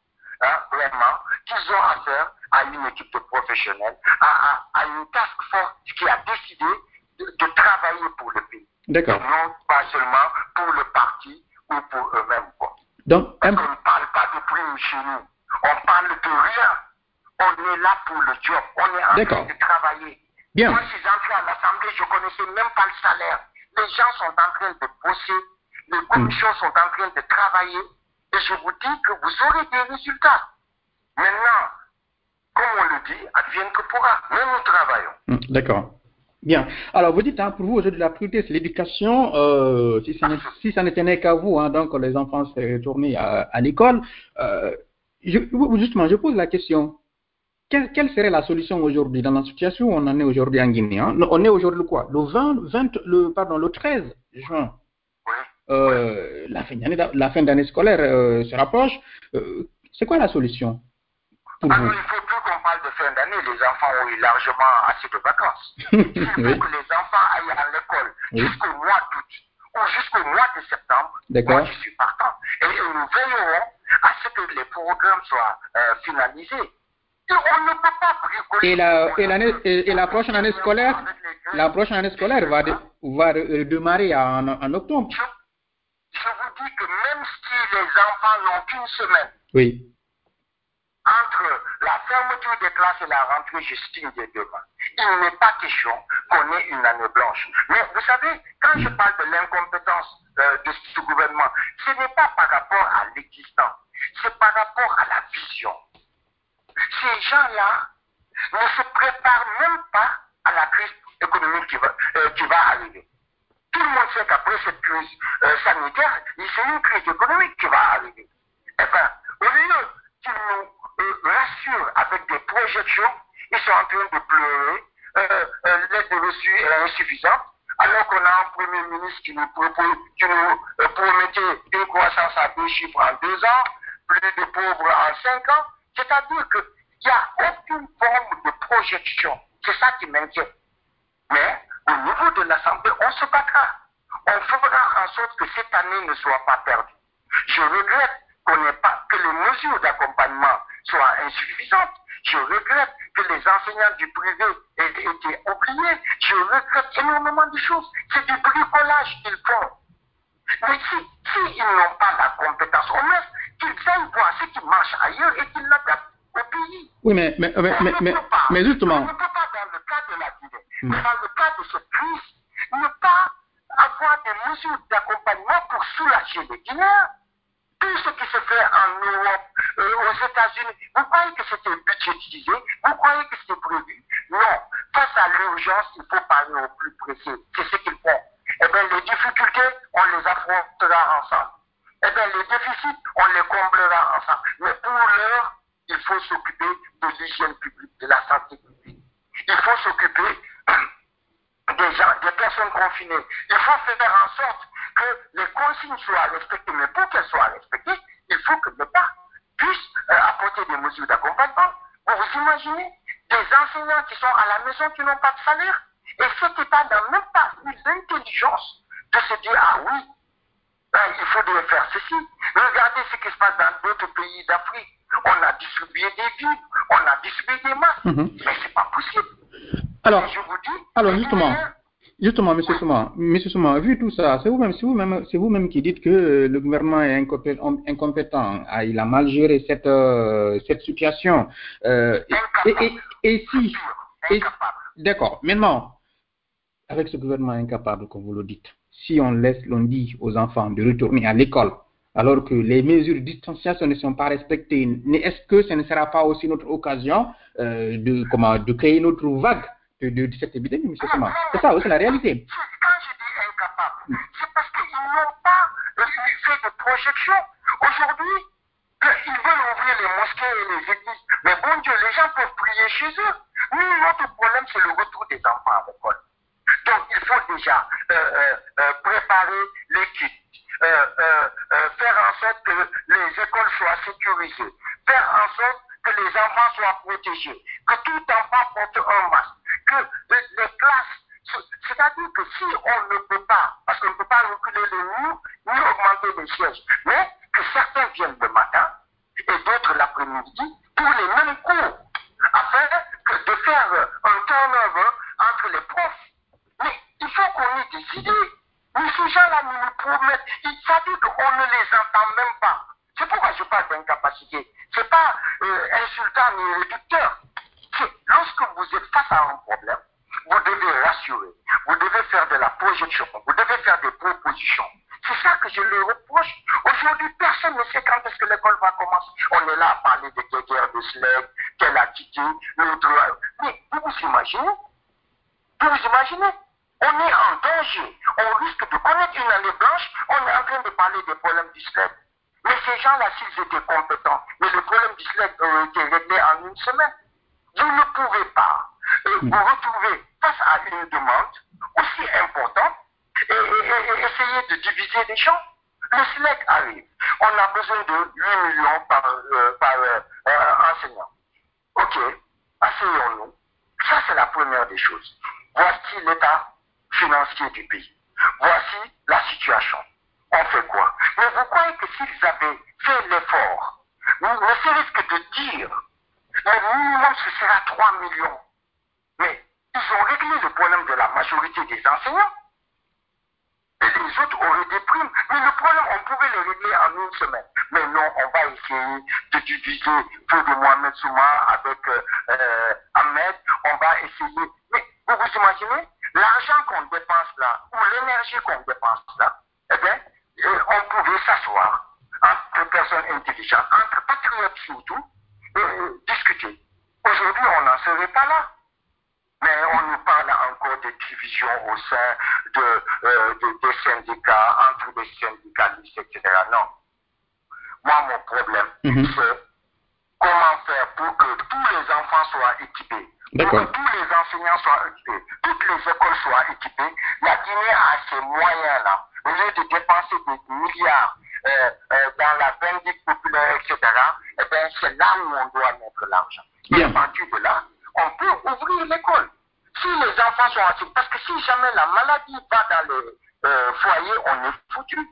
hein, vraiment qu'ils ont affaire à une équipe de professionnels, à, une task force qui a décidé de, travailler pour le pays. D'accord. Non pas seulement pour le parti ou pour eux-mêmes. Donc, on ne parle pas de prime chez nous. On parle de rien. On est là pour le job. On est en train de travailler. Bien. Moi, je suis entré à l'Assemblée, je ne connaissais même pas le salaire. Les gens sont en train de bosser. Les commissions sont en train de travailler. Et je vous dis que vous aurez des résultats. Maintenant, comme on le dit, advienne que pourra. Mais nous travaillons. Hmm, d'accord. Bien. Alors, vous dites, hein, pour vous, aujourd'hui, la priorité, c'est l'éducation. Euh, si ça n'était qu'à vous, hein, donc les enfants seraient retournés à, l'école. Euh, justement, je pose la question. Quelle, serait la solution aujourd'hui dans la situation où on en est aujourd'hui en Guinée hein? On est aujourd'hui quoi? Le 20, 20, le, pardon, le 13 juin. Euh, la fin d'année scolaire euh, se rapproche. C'est quoi la solution pour Alors, il faut de fin d'année. Les enfants ont eu largement assez de vacances. [laughs] Il faut que les enfants aillent à l'école jusqu'au mois d'août ou jusqu'au mois de septembre. Moi, je suis partant. Et, nous veillerons à ce que les programmes soient finalisés. Et on ne peut pas bricoler. Et la, et, l'année, et, la prochaine année scolaire, la prochaine année scolaire va, va démarrer en, en octobre je vous dis que même si les enfants n'ont qu'une semaine oui. Entre la fermeture des classes et la rentrée j'estime des demain, il n'est pas question qu'on ait une année blanche. Mais vous savez, quand je parle de l'incompétence euh, de ce gouvernement, ce n'est pas par rapport à l'existant, c'est par rapport à la vision. Ces gens-là ne se préparent même pas à la crise économique qui va, euh, arriver. Tout le monde sait qu'après cette crise euh, sanitaire, c'est une crise économique qui va arriver. Eh bien, au lieu qu'ils nous euh, rassurent avec des projections, ils sont en train de pleurer, euh, euh l'aide est insuffisante, alors qu'on a un Premier ministre qui nous, propose, qui nous promettait une croissance à deux chiffres en deux ans, plus de pauvres en cinq ans. C'est-à-dire qu'il n'y a aucune forme de projection. C'est ça qui m'inquiète. Mais au niveau de la santé, on se battra. On fera en sorte que cette année ne soit pas perdue. Je regrette qu'on n'ait pas, que les mesures d'accompagnement soient insuffisantes. Je regrette que les enseignants du privé aient été oubliés. Je regrette énormément de choses. C'est du bricolage qu'ils font. Mais si, si ils n'ont pas la compétence, au moins qu'ils aillent voir ce qui marche ailleurs et qu'ils l'adaptent au pays. Oui, mais, mais, mais, mais, mais, justement. On ne peut pas, dans le cas de la Guinée, hmm. dans le cas de cette crise, ne pas avoir des mesures d'accompagnement pour soulager les Guinéens. Tout ce qui se fait en Europe, euh, aux États-Unis, vous croyez que c'était budgétisé Vous croyez que c'était prévu? Non. Face à l'urgence, il faut parler au plus précis. C'est ce qu'ils font. Eh bien, les difficultés, on les affrontera ensemble. Eh bien, les déficits, on les comblera ensemble. Mais pour l'heure, il faut s'occuper de l'hygiène publique, de la santé publique. Il faut s'occuper [clears throat] des gens, des personnes confinées. Il faut faire en sorte que les consignes soient respectées. Mais pour qu'elles soient respectées, il faut que l'État puisse euh, apporter des mesures d'accompagnement. Vous vous imaginez des enseignants qui sont à la maison qui n'ont pas de salaire et cet État n'a même pas eu l'intelligence de se dire ah oui, ben, il faudrait faire ceci. Regardez ce qui se passe dans d'autres pays d'Afrique. On a distribué des vivres, on a distribué des masques, mhm. mais ce n'est pas possible. Alors, alors justement, justement, Monsieur Souma, Monsieur Souma, vu tout ça, c'est vous-même, c'est vous-même, c'est vous-même qui dites que le gouvernement est incompétent, ah, il a mal géré cette euh, cette situation. Euh, et, et, si, d'accord. Maintenant, avec ce gouvernement incapable, comme vous le dites, si on laisse, l'on dit aux enfants de retourner à l'école, alors que les mesures de distanciation ne sont pas respectées, est-ce que ce ne sera pas aussi notre occasion euh, de, comment, de créer une autre vague de, de, cette épidémie, C'est ça aussi la réalité. Quand je dis incapable, c'est parce qu'ils n'ont pas fait de projection. Aujourd'hui, ils veulent ouvrir les mosquées et les églises. Mais bon Dieu, les gens peuvent prier chez eux. Nous, notre problème, c'est le retour des enfants à l'école. Donc, il faut déjà euh, euh, euh préparer les kits. Euh, faire en sorte que les écoles soient sécurisées, faire en sorte que les enfants soient protégés, que tout enfant porte un masque, que les, classes, c'est-à-dire que si on ne peut pas, parce qu'on ne peut pas reculer les murs, ni augmenter les sièges, mais que certains viennent le matin et d'autres l'après-midi pour les mêmes cours, afin de faire un turnover entre les profs. Mais il faut qu'on ait des idées. Mais ces gens-là nous, promettent, ça dit qu'on ne les entend même pas. C'est pourquoi je parle d'incapacité. Ce n'est pas euh, insultant ni réducteur. Lorsque vous êtes face à un problème, vous devez rassurer, vous devez faire de la projection, vous devez faire des propositions. C'est ça que je leur reproche. Aujourd'hui, personne ne sait quand est-ce que l'école va commencer. On est là à parler de quelle guerre de slave, quelle attitude, l'autre. Mais vous vous imaginez? Vous vous imaginez? On est en danger. On risque de connaître une année blanche. On est en train de parler des problèmes d'islam. Mais ces gens-là, s'ils étaient compétents, mais le problème du SLEC aurait été réglé en une semaine. Vous ne pouvez pas euh, vous retrouver face à une demande aussi importante et, essayer de diviser les gens. Le SLEC arrive. On a besoin de 8 millions par, euh, par euh, enseignant. Ok, asseyons-nous. Ça, c'est la première des choses. Voici l'état financier du pays. Voici la situation. On fait quoi? Mais vous croyez que s'ils avaient fait l'effort, ne serait-ce que de dire, le minimum ce sera 3 millions. Mais ils ont réglé le problème de la majorité des enseignants. Et les autres auraient des primes. Mais le problème, on pouvait le régler en une semaine. Mais non, on va essayer de diviser Feu de Mohamed Souma avec euh, euh, Ahmed. On va essayer. Mais vous vous imaginez l'argent qu'on dépense là, ou l'énergie qu'on dépense là, eh bien, euh, on pouvait s'asseoir entre personnes intelligentes, entre patriotes surtout, discuter. Aujourd'hui, on n'en serait pas là. Mais on nous parle encore de divisions au sein de, euh, des syndicats, entre les syndicalistes, etc. Non. Moi, mon problème, mhm. c'est comment faire pour que tous les enfants soient équipés, pour que tous les enseignants soient équipés, toutes les écoles soient équipées. La Guinée a ces moyens-là. Au lieu de dépenser des milliards dans la vindicte populaire, etc., eh bien, c'est là où on doit mettre l'argent. Et à partir de là, on peut ouvrir l'école. Si les enfants sont assis, parce que si jamais la maladie va dans les euh, foyers, on est foutu.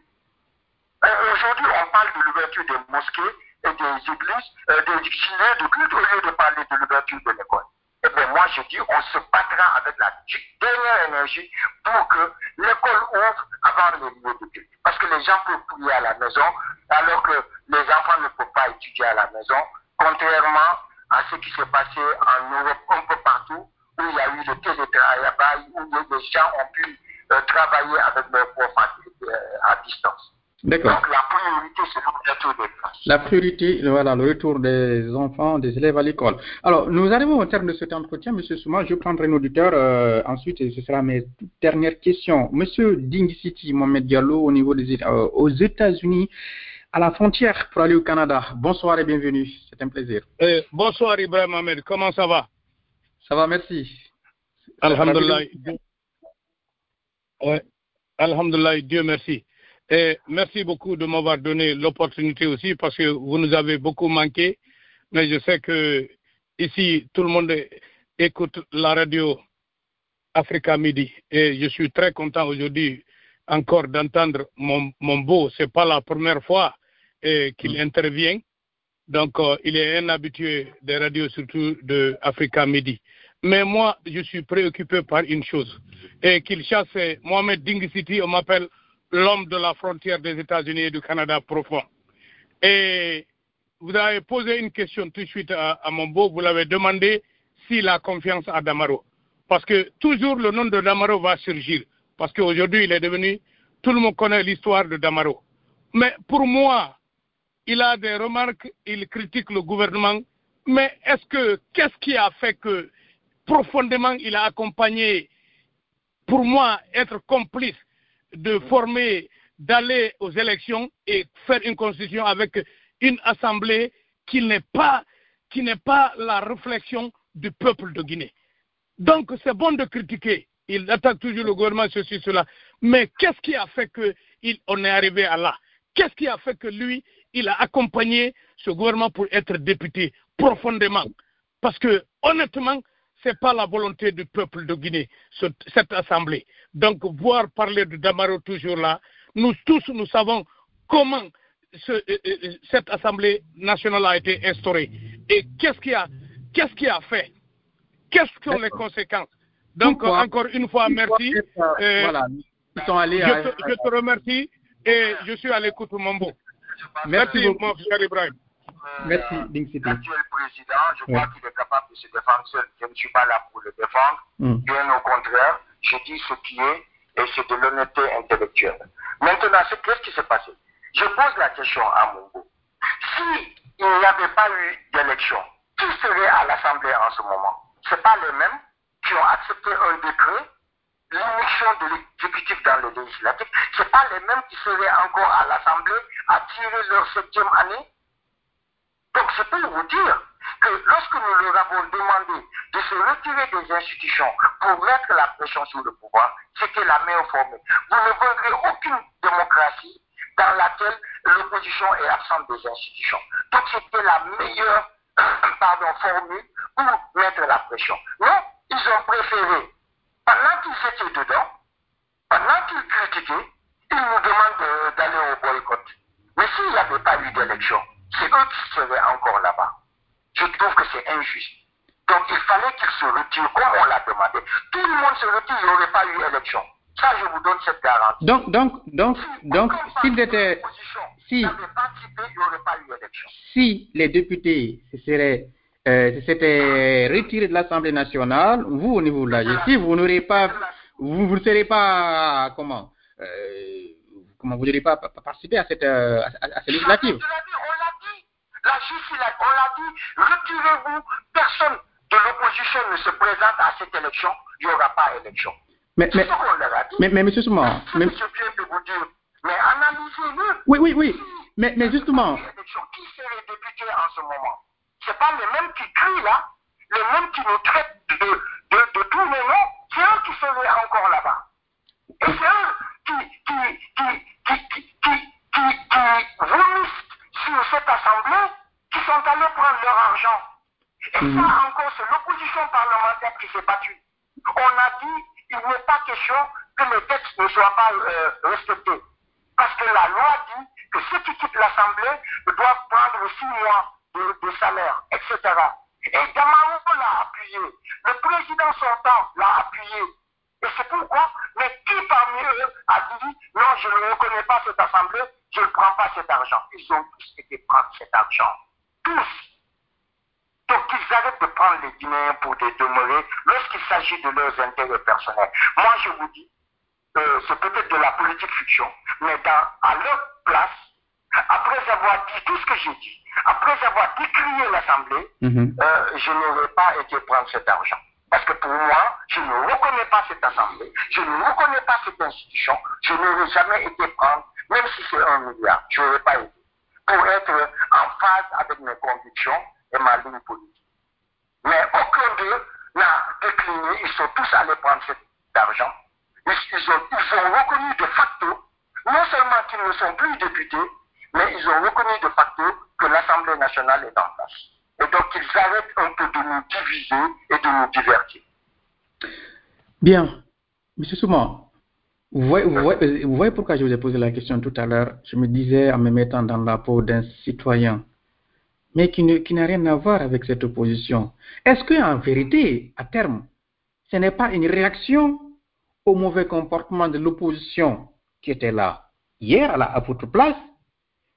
Aujourd'hui, on parle de l'ouverture des mosquées et des églises, des lieux de culte, au lieu de parler de l'ouverture de l'école. Eh bien, moi, je dis, on se battra avec la dernière énergie pour que l'école ouvre avant les lieux de culte. Parce que les gens peuvent prier à la maison, alors que les enfants ne peuvent pas étudier à la maison, contrairement à ce qui s'est passé en Europe un peu partout, où il y a eu le télétravail, où les gens ont pu euh, travailler avec leurs profs à euh, distance. D'accord. Donc la priorité, c'est l'ouverture des classes. La priorité, voilà, le retour des enfants, des élèves à l'école. Alors, nous arrivons au terme de cet entretien, Monsieur Souma. Je prendrai un auditeur. Euh, ensuite, ce sera mes dernières questions. Monsieur Ding City, Mohamed Diallo, au niveau des euh, aux États-Unis, à la frontière pour aller au Canada. Bonsoir et bienvenue. C'est un plaisir. Eh, bonsoir Ibrahim Mohamed. Comment ça va? Ça va, merci. Alhamdulillah. Ouais. Alhamdulillah, Dieu merci. Et merci beaucoup de m'avoir donné l'opportunité aussi parce que vous nous avez beaucoup manqué. Mais je sais que ici, tout le monde écoute la radio Africa Midi. Et je suis très content aujourd'hui encore d'entendre mon, mon beau. Ce n'est pas la première fois qu'il mm. intervient. Donc, euh, il est un habitué des radios, surtout de Africa Midi. Mais moi, je suis préoccupé par une chose. Et qu'il chasse Mohamed Ding City, on m'appelle l'homme de la frontière des États-Unis et du Canada profond. Et vous avez posé une question tout de suite à, mon beau, vous l'avez demandé s'il a confiance à Damaro. Parce que toujours le nom de Damaro va surgir. Parce qu'aujourd'hui, il est devenu, tout le monde connaît l'histoire de Damaro. Mais pour moi, il a des remarques, il critique le gouvernement. Mais est-ce que, qu'est-ce qui a fait que profondément il a accompagné, pour moi, être complice de former, d'aller aux élections et faire une constitution avec une assemblée qui n'est pas, qui n'est pas la réflexion du peuple de Guinée. Donc c'est bon de critiquer. Il attaque toujours le gouvernement, ceci, cela. Mais qu'est-ce qui a fait qu'on est arrivé à là? Qu'est-ce qui a fait que lui, il a accompagné ce gouvernement pour être député profondément? Parce que honnêtement, n'est pas la volonté du peuple de Guinée, cette assemblée. Donc, voir parler de Damaro toujours là, nous tous, nous savons comment euh, euh, cette assemblée nationale a été instaurée et qu'est-ce qui a, qu'est-ce qui a fait, quelles sont les conséquences? Donc, encore une fois, merci. Euh, voilà. je, te, remercie et je suis à l'écoute, mon bon. Merci, merci mon cher Ibrahim. Merci, L'actuel président, je crois qu'il est capable de se défendre seul. Je ne suis pas là pour le défendre. Mm. Bien au contraire, je dis ce qui est et c'est de l'honnêteté intellectuelle. Maintenant, qu'est-ce qui s'est passé? Je pose la question à Mungo. S'il n'y avait pas eu d'élection, qui serait à l'Assemblée en ce moment? Ce pas les mêmes qui ont accepté un décret, l'émission de l'exécutif dans le législatif, ce pas les mêmes qui seraient encore à l'Assemblée à tirer leur septième année. Donc c'est pour vous dire que lorsque nous leur avons demandé de se retirer des institutions pour mettre la pression sur le pouvoir, c'était la meilleure formule. Vous ne verrez aucune démocratie dans laquelle l'opposition est absente des institutions. Donc c'était la meilleure [coughs] pardon, formule pour mettre la pression. Non, ils ont préféré, pendant qu'ils étaient dedans, pendant qu'ils critiquaient, ils nous demandent d'aller au boycott. Mais s'il n'y avait pas eu d'élection, c'est eux qui seraient encore là-bas. Je trouve que c'est injuste. Donc il fallait qu'ils se retirent comme on l'a demandé. Tout le monde se retire, il n'y aurait pas eu élection. Ça, je vous donne cette garantie. Donc, donc, donc, donc, s'ils étaient, si, participé, il n'y aurait pas eu élection. si les députés se seraient, euh, s'étaient retirés de l'Assemblée nationale, vous, au niveau de la justice, vous n'aurez pas, vous, ne serez pas, comment, euh, comment vous n'aurez pas participé à cette, euh, à, à cette législative. L'a justice, on l'a dit, retirez-vous, personne de l'opposition ne se présente à cette élection, il n'y aura pas élection. Mais, mais, C'est ce qu'on leur a dit. mais, mais, monsieur Soumar, C'est mais- ce analysez-le. oui, oui, oui, mais, mais justement, Qui serait député en ce moment? C'est pas les mêmes qui crient là, les mêmes qui nous traitent de, de, de tous les noms, c'est eux qui seraient encore là-bas. Et c'est eux qui, qui, qui, qui, qui, qui, qui, qui vomissent sur cette assemblée, qui sont allés prendre leur argent. Et Mhm. ça encore, c'est l'opposition parlementaire qui s'est battue. On a dit, il n'est pas question que les textes ne soient pas euh, respectés. Parce que la loi dit que ceux qui quittent l'Assemblée doivent prendre six mois de, de salaire, etc. Et Damaro l'a appuyé. Le président sortant l'a appuyé. Et c'est pourquoi, mais qui parmi eux a dit non, je ne reconnais pas cette assemblée, je ne prends pas cet argent. Ils ont tous été prendre cet argent. Tous. Donc qu'ils arrêtent de prendre les Guinéens pour des demeurés lorsqu'il s'agit de leurs intérêts personnels. Moi, je vous dis, euh, c'est peut-être de la politique fiction, mais dans, à leur place, après avoir dit tout ce que j'ai dit, après avoir décrié l'Assemblée, Mhm. euh, je n'aurais pas été prendre cet argent. Parce que pour moi, je ne reconnais pas cette Assemblée, je ne reconnais pas cette institution, je n'aurais jamais été prendre, même si c'est un milliard, je n'aurais pas été, pour être en phase avec mes convictions et ma ligne politique. Mais aucun d'eux n'a décliné, ils sont tous allés prendre cet argent. Ils, ils ont, ils ont reconnu de facto, non seulement qu'ils ne sont plus députés, mais ils ont reconnu de facto que l'Assemblée nationale est en place. Et donc ils arrêtent un peu de nous diviser et de nous divertir. Bien. Monsieur vous voyez, vous, voyez, pourquoi je vous ai posé la question tout à l'heure Je me disais en me mettant dans la peau d'un citoyen, mais qui n'a rien à voir avec cette opposition. Est-ce qu'en vérité, à terme, ce n'est pas une réaction au mauvais comportement de l'opposition qui était là? Hier à votre place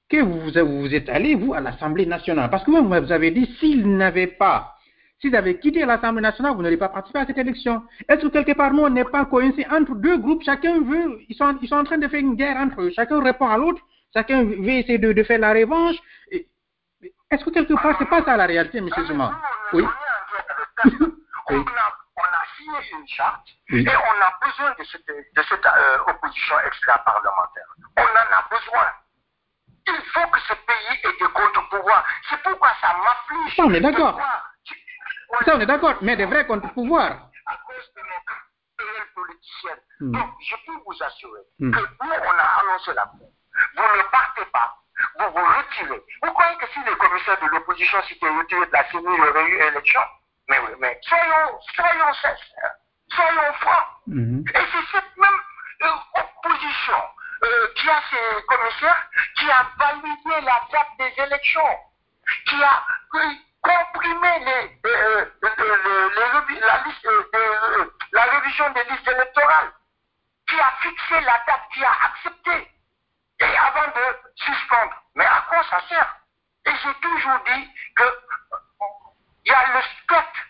que vous vous, êtes allé, vous, à l'Assemblée nationale Parce que vous, vous avez dit, s'ils n'avaient pas S'ils avaient quitté l'Assemblée nationale, vous n'auriez pas participé à cette élection. Est-ce que quelque part, nous, on n'est pas coincé entre deux groupes? Chacun veut, ils sont, ils sont en train de faire une guerre entre eux. Chacun répond à l'autre. Chacun veut essayer de, de faire la revanche. Est-ce que quelque part, c'est pas ça la réalité, M. Zuma? Oui. [laughs] On, Oui. une charte Oui. et on a besoin de cette, de cette euh, opposition extra-parlementaire. On en a besoin. Il faut que ce pays ait des contre-pouvoirs. C'est pourquoi ça m'afflige. On est d'accord. Ça, on est d'accord, mais des vrais contre-pouvoirs. à cause de notre politicienne. Hmm. Donc, je peux vous assurer Hmm. que nous, on a annoncé la paix. Vous ne partez pas. Vous vous retirez. Vous croyez que si les commissaires de l'opposition s'étaient retirés de la CENI, il y aurait eu élection? Mais oui, mais soyons, soyons sincères. Soyons francs. Mhm. Et c'est cette même euh, opposition qui a ses commissaires qui a validé la date des élections, qui a euh, comprimé euh, euh, euh, la, liste, euh, euh, la révision des listes électorales, qui a fixé la date, qui a accepté, et avant de suspendre. Mais à quoi ça sert? Et j'ai toujours dit que euh, il y a le spectre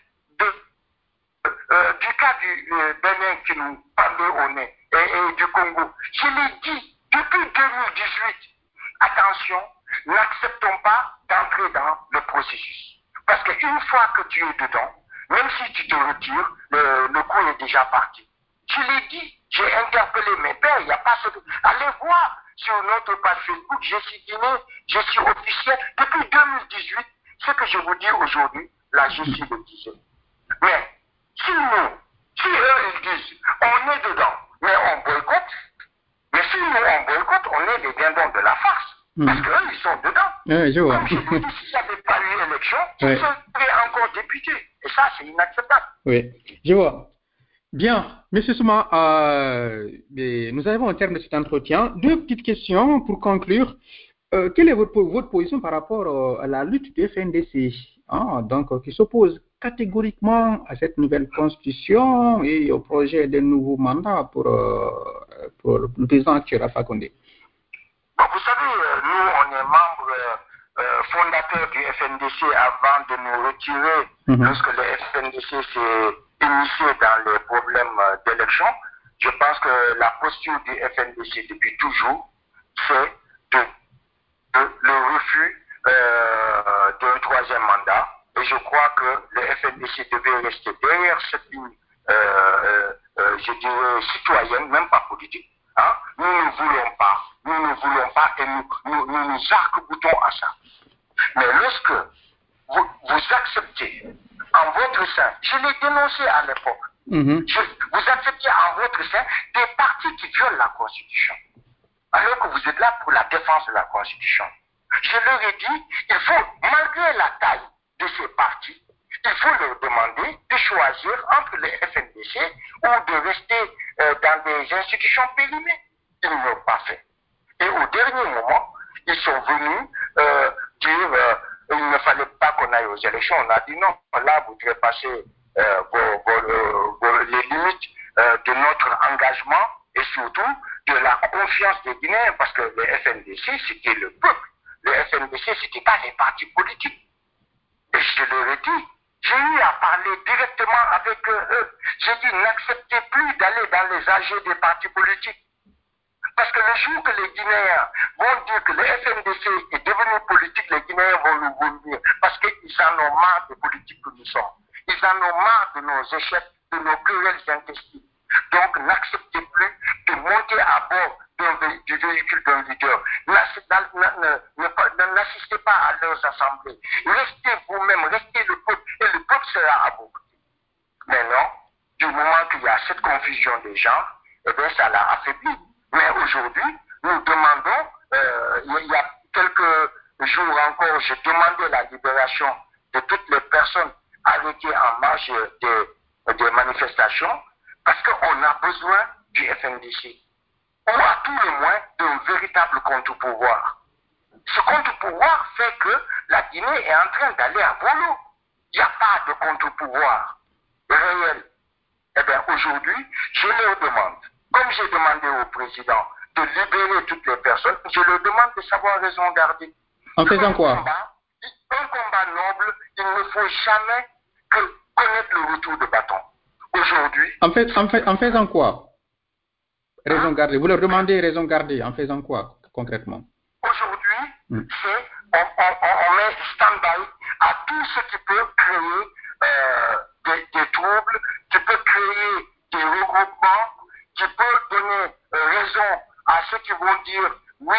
euh, du cas du euh, Bénin qui nous pendait au nez et, du Congo. Je l'ai dit depuis 2018. Attention, n'acceptons pas d'entrer dans le processus. Parce qu'une fois que tu es dedans, même si tu te retires, le, le coup est déjà parti. Je l'ai dit, je J'ai interpellé mes pères, il n'y a pas ce... Allez voir sur notre page Facebook, je suis dîné, je suis officiel. Depuis 2018, ce que je vous dis aujourd'hui, la justice le disait. Mais si nous, si eux ils disent, on est dedans, mais on boycotte, mais si nous on boycotte, on est les dindons de la farce. Parce qu'eux, ils sont dedans. Oui, je vois. Comme je vous dis, s'il n'y avait pas eu élection, [laughs] Ouais. ils seraient encore députés. Et ça, c'est inacceptable. Oui, je vois. Bien, Monsieur Souma, euh, nous arrivons au terme de cet entretien. Deux petites questions pour conclure. Euh, quelle est votre, votre position par rapport euh, à la lutte du FNDC, hein, donc, qui s'oppose catégoriquement à cette nouvelle constitution et au projet de nouveau mandat pour, euh, pour le président Condé Bon, vous savez, euh, nous, on est membre euh, fondateur du FNDC avant de nous retirer Mhm. lorsque le FNDC s'est initié dans les problèmes d'élection. Je pense que la posture du FNDC depuis toujours, c'est de, de- le refus euh, d'un troisième mandat. Et je crois que le FNDC devait rester derrière cette ligne, euh, euh, euh, je dirais, citoyenne, même pas politique. Hein. Nous ne voulons pas, nous ne voulons pas et nous nous, nous, nous arc-boutons à ça. Mais lorsque vous, vous acceptez en votre sein, je l'ai dénoncé à l'époque, Mhm. je- vous acceptez en votre sein des partis qui violent la Constitution, alors que vous êtes là pour la défense de la Constitution. Je leur ai dit, il faut, malgré la taille de ces partis, il faut leur demander de entre le FNDC ou de rester euh, dans des institutions périmées. Ils ne l'ont pas fait. Et au dernier moment, ils sont venus euh, dire euh, il ne fallait pas qu'on aille aux élections. On a dit non, là, vous devez passer euh, vos- les limites de notre engagement et surtout de la confiance des Guinéens, parce que le FNDC, c'était. Le musician. Contre-pouvoir fait que la Guinée est en train d'aller à volo. Il n'y a pas de contre-pouvoir réel. Eh bien, aujourd'hui, je leur demande, comme j'ai demandé au président de libérer toutes les personnes, je leur demande de savoir raison garder. En faisant quoi combat, un combat noble, il ne faut jamais que connaître le retour de bâton. Aujourd'hui, en, fait, en, fait, en faisant quoi? Raison gardée. Vous leur demandez raison gardée. En faisant quoi concrètement? Mm. c'est on, on, met stand-by à tout ce qui peut créer euh, des, des troubles, qui peut créer des regroupements, qui peut donner euh, raison à ceux qui vont dire oui,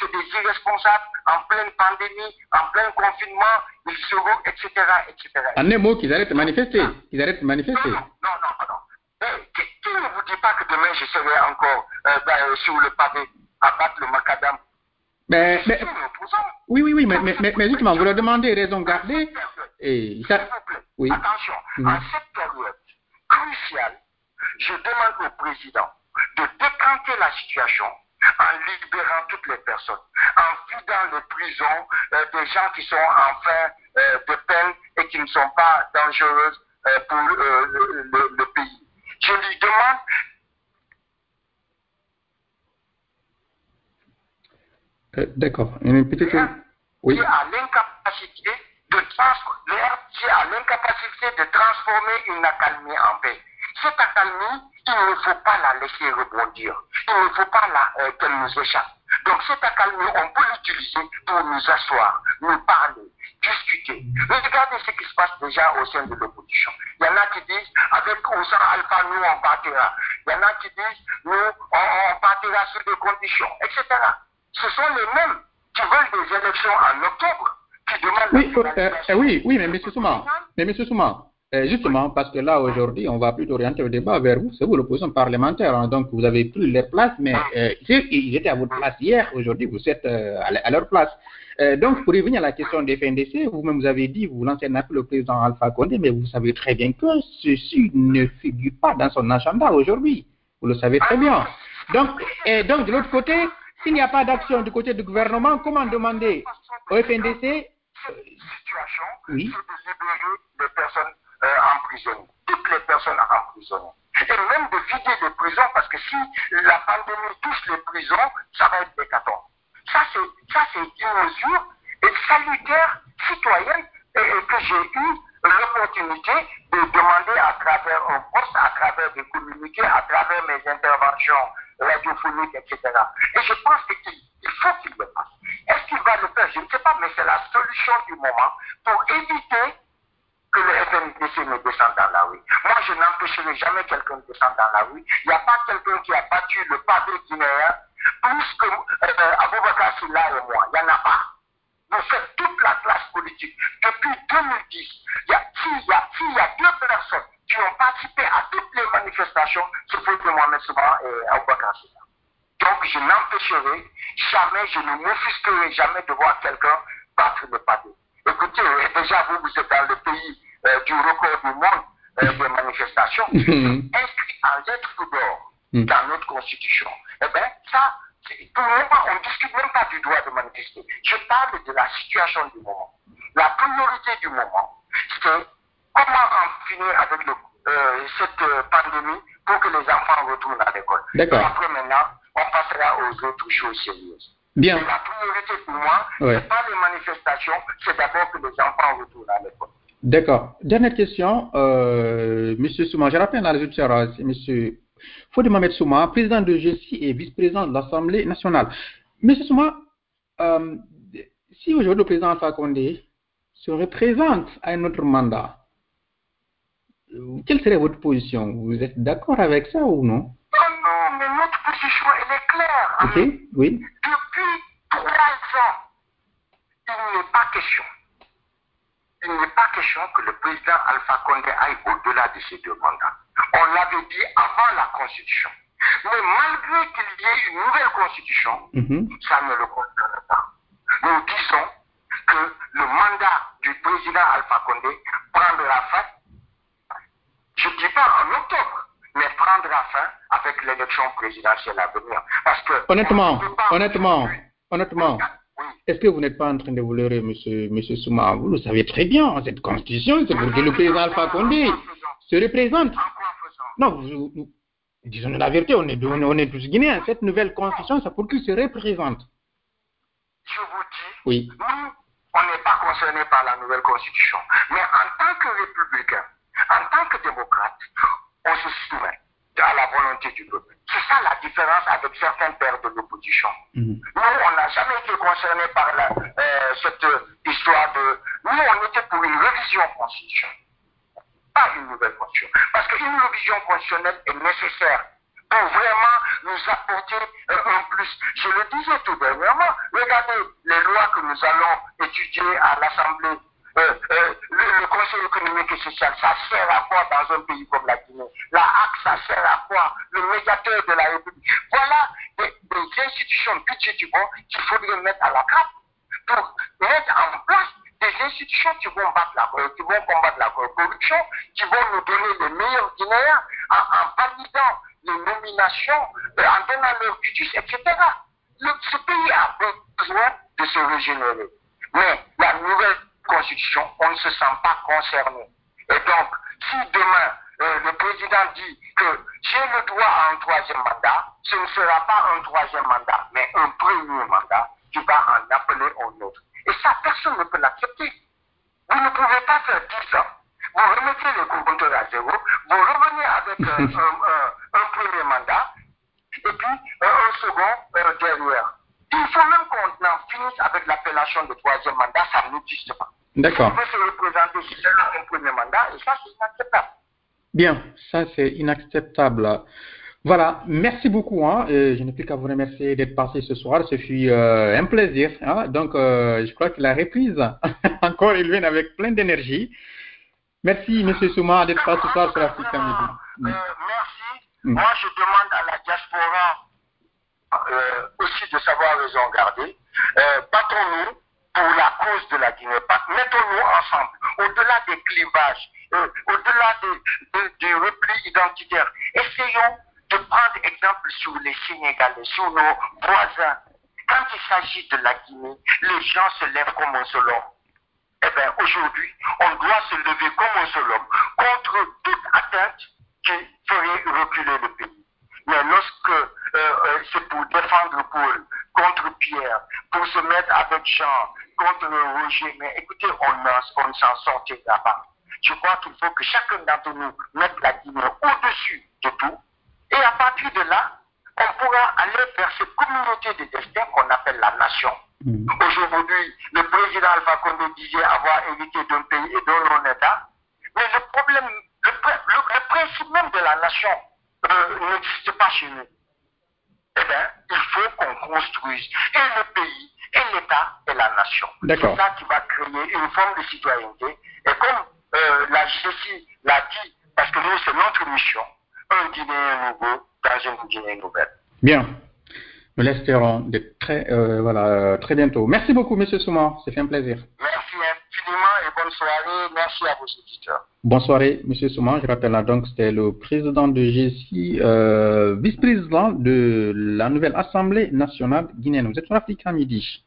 c'est des irresponsables en pleine pandémie, en plein confinement, ils seront, etc., etc. En un mot, qu'ils arrêtent de manifester. Qu'ils arrêtent de Non, manifester. non, non, non, non. Eh, qui, qui ne vous dit pas que demain je serai encore euh, dans- sur le pavé à battre le macadam? Mais, oui, oui, oui, mais, mais, mais, mais justement, vous leur demandez raison gardée. Et ça, S'il vous plaît, oui. attention, Mhm. en cette période cruciale, je demande au président de décanter la situation en libérant toutes les personnes, en vidant les prisons euh, des gens qui sont en fin euh, de peine et qui ne sont pas dangereuses euh, pour le pays. Je lui demande euh, d'accord. Oui. qui a l'incapacité de transformer, qui a l'incapacité de transformer une accalmie en paix. Cette accalmie, il ne faut pas la laisser rebondir. Il ne faut pas la, euh, qu'elle nous échappe. Donc cette accalmie, on peut l'utiliser pour nous asseoir, nous parler, discuter. Regardez ce qui se passe déjà au sein de l'opposition. Il y en a qui disent, avec Oussama Alpha, nous on partira. Il y en a qui disent, nous on, partira sur des conditions, etc. Ce sont les mêmes qui veulent des élections en octobre, qui demandent... Oui, euh, euh, oui, oui, mais M. Souma, mais M. Souma, euh, justement, parce que là, aujourd'hui, on va plutôt orienter le débat vers vous. C'est vous l'opposition parlementaire, hein, donc vous avez pris leur place, mais euh, ils étaient à votre place hier, aujourd'hui, vous êtes à, leur place. donc, pour revenir à la question des FNDC, vous-même vous avez dit, vous lancez un appel au président Alpha Condé, mais vous savez très bien que ceci ne figure pas dans son agenda aujourd'hui. Vous le savez très bien. Donc, et donc de l'autre côté, s'il n'y a pas d'action du côté du gouvernement, comment demander au FNDC situation, oui. de personnes euh, emprisonnées, toutes les personnes emprisonnées. Et même de vider les prisons, parce que si la pandémie touche les prisons, ça va être décaton. Ça, c'est une mesure salutaire, citoyenne, et, que j'ai eu l'opportunité de demander à travers un poste, à travers des communiqués, à travers mes interventions radiophoniques, etc. Et je pense qu'il faut qu'il le fasse. Est-ce qu'il va le faire? Je ne sais pas, mais c'est la solution du moment pour éviter que le FNDC me descende dans la rue. Moi, je n'empêcherai jamais quelqu'un de descendre dans la rue. Il n'y a pas quelqu'un qui a battu le pavé guinéen plus que euh, Aboubakar Silla et moi. Il n'y en a pas. Vous faites toute la classe politique. Depuis 2010, il y y, a, y a deux personnes qui ont participé à toutes les manifestations, c'est de Mohamed Souba et Aboubakar Silla. Donc, je n'empêcherai jamais, je ne m'offusquerai jamais de voir quelqu'un battre le pavé. Écoutez, déjà, vous, vous êtes dans le pays euh, du record du monde euh, des manifestations, mhm. inscrit en lettres d'or mhm. dans notre constitution. Eh bien, ça, pour moi, on ne discute même pas du droit de manifester. Je parle de la situation du moment. La priorité du moment, c'est comment en finir avec euh, cette pandémie pour que les enfants retournent à l'école. Et après, maintenant, on passera aux autres choses sérieuses. Bien. la priorité pour moi, ce n'est pas les manifestations, c'est d'abord que les enfants retournent à l'école. D'accord. Dernière question, euh, Monsieur Souma. Je rappelle les autres Monsieur Fodi Mohamed Souma, président de GESI et vice-président de l'Assemblée nationale. Monsieur Souma, euh, si aujourd'hui le président Alpha Condé se représente à un autre mandat, quelle serait votre position? Vous êtes d'accord avec ça ou non? Non, non, mais notre position, elle est claire. Ok, oui. Depuis trois ans, il n'est pas question il n'est pas question que le président Alpha Condé aille au-delà de ces deux mandats. On l'avait dit avant la Constitution. Mais malgré qu'il y ait une nouvelle Constitution, mhm. ça ne le concerne pas. Nous disons que le mandat du président Alpha Condé prendra fin, je ne dis pas en octobre, mais prendra fin avec l'élection présidentielle à venir. Parce que honnêtement, honnêtement, honnêtement, est-ce que vous n'êtes pas en train de vous leurrer, monsieur, monsieur Souma Vous le savez très bien, cette constitution, c'est pour que le président Alpha Condé se représente. Non, disons la vérité, on est, on est tous guinéens. Cette nouvelle constitution, c'est pour qu'il se représente. Je vous dis, oui. nous, on n'est pas concernés par la nouvelle constitution. Mais en tant que républicain, tant que démocrate, on se soumet à la volonté du peuple. C'est ça la différence avec certains pères de l'opposition. Mhm. Nous, on n'a jamais été concernés par la, euh, cette histoire de... Nous, on était pour une révision constitutionnelle, pas une nouvelle constitution. Parce qu'une révision constitutionnelle est nécessaire pour vraiment nous apporter euh, un plus. Je le disais tout dernièrement, regardez les lois que nous allons étudier à l'Assemblée euh, euh, le, Conseil économique et social, ça sert à quoi dans un pays comme la Guinée? La HAC, ça sert à quoi? Le médiateur de la République. Voilà des, institutions budgétaires qu'il faudrait mettre à la carte pour mettre en place des institutions qui vont, battre la, qui vont combattre la corruption, qui vont nous donner les meilleurs Guinéens en, validant les nominations, euh, en donnant leur budget, etc. ce pays a besoin de se régénérer. Mais la nouvelle Constitution, on ne se sent pas concerné. Et donc, si demain euh, le président dit que j'ai le droit à un troisième mandat, ce ne sera pas un troisième mandat, mais un premier mandat qui va en appeler un autre. Et ça, personne ne peut l'accepter. Vous ne pouvez pas faire 10 ans. Vous remettez le compteur à zéro, vous revenez avec [laughs] euh, un, premier mandat, et puis euh, un second derrière. Il faut même qu'on en finisse avec l'appellation de troisième mandat, ça n'existe pas. D'accord. Il veut se représenter, un premier mandat, et ça, c'est inacceptable. Bien, ça, c'est inacceptable. Voilà, merci beaucoup. Hein. je n'ai plus qu'à vous remercier d'être passé ce soir. Ce fut euh, un plaisir. Hein. Donc, euh, je crois que la reprise, [laughs] encore, il vient avec plein d'énergie. Merci, M. Souma, d'être passé ce soir sur l'Afrique euh, merci. Mm. Moi, je demande à la diaspora aussi de savoir raison garder. Battons-nous pour la cause de la Guinée. Mettons-nous ensemble, au-delà des clivages, au-delà des replis identitaires. Essayons de prendre exemple sur les Sénégalais, sur nos voisins. Quand il s'agit de la Guinée, les gens se lèvent comme un seul homme. Eh bien, aujourd'hui, on doit se lever comme un seul homme contre toute atteinte qui ferait reculer le pays. Mais lorsque euh, euh, c'est pour défendre Paul contre Pierre, pour se mettre avec Jean contre Roger, mais écoutez, on, on s'en sortira pas. Je crois qu'il faut que chacun d'entre nous mette la Guinée au-dessus de tout et à partir de là, on pourra aller vers cette communauté de destin qu'on appelle la nation. Mm. Aujourd'hui, le président Alpha Condé disait avoir hérité d'un pays et d'un État, mais le problème, le, principe même de la nation euh, n'existe pas chez nous. Eh bien, il faut qu'on construise et le pays, et l'État, et la nation. C'est ça qui va créer une forme de citoyenneté. Et comme euh, la JCI l'a dit, parce que nous, c'est notre mission, un Guinéen nouveau dans une Guinée nouvelle. Bien. Nous l'espérons très, euh, voilà, très bientôt. Merci beaucoup, Monsieur Souma. C'est fait un plaisir. Merci infiniment et bonne soirée. Merci à vos auditeurs. Bonne soirée, Monsieur Souma. Je rappelle là, donc, c'était le président de GSI, euh, vice-président de la nouvelle Assemblée nationale guinéenne. Vous êtes sur Afrique à midi.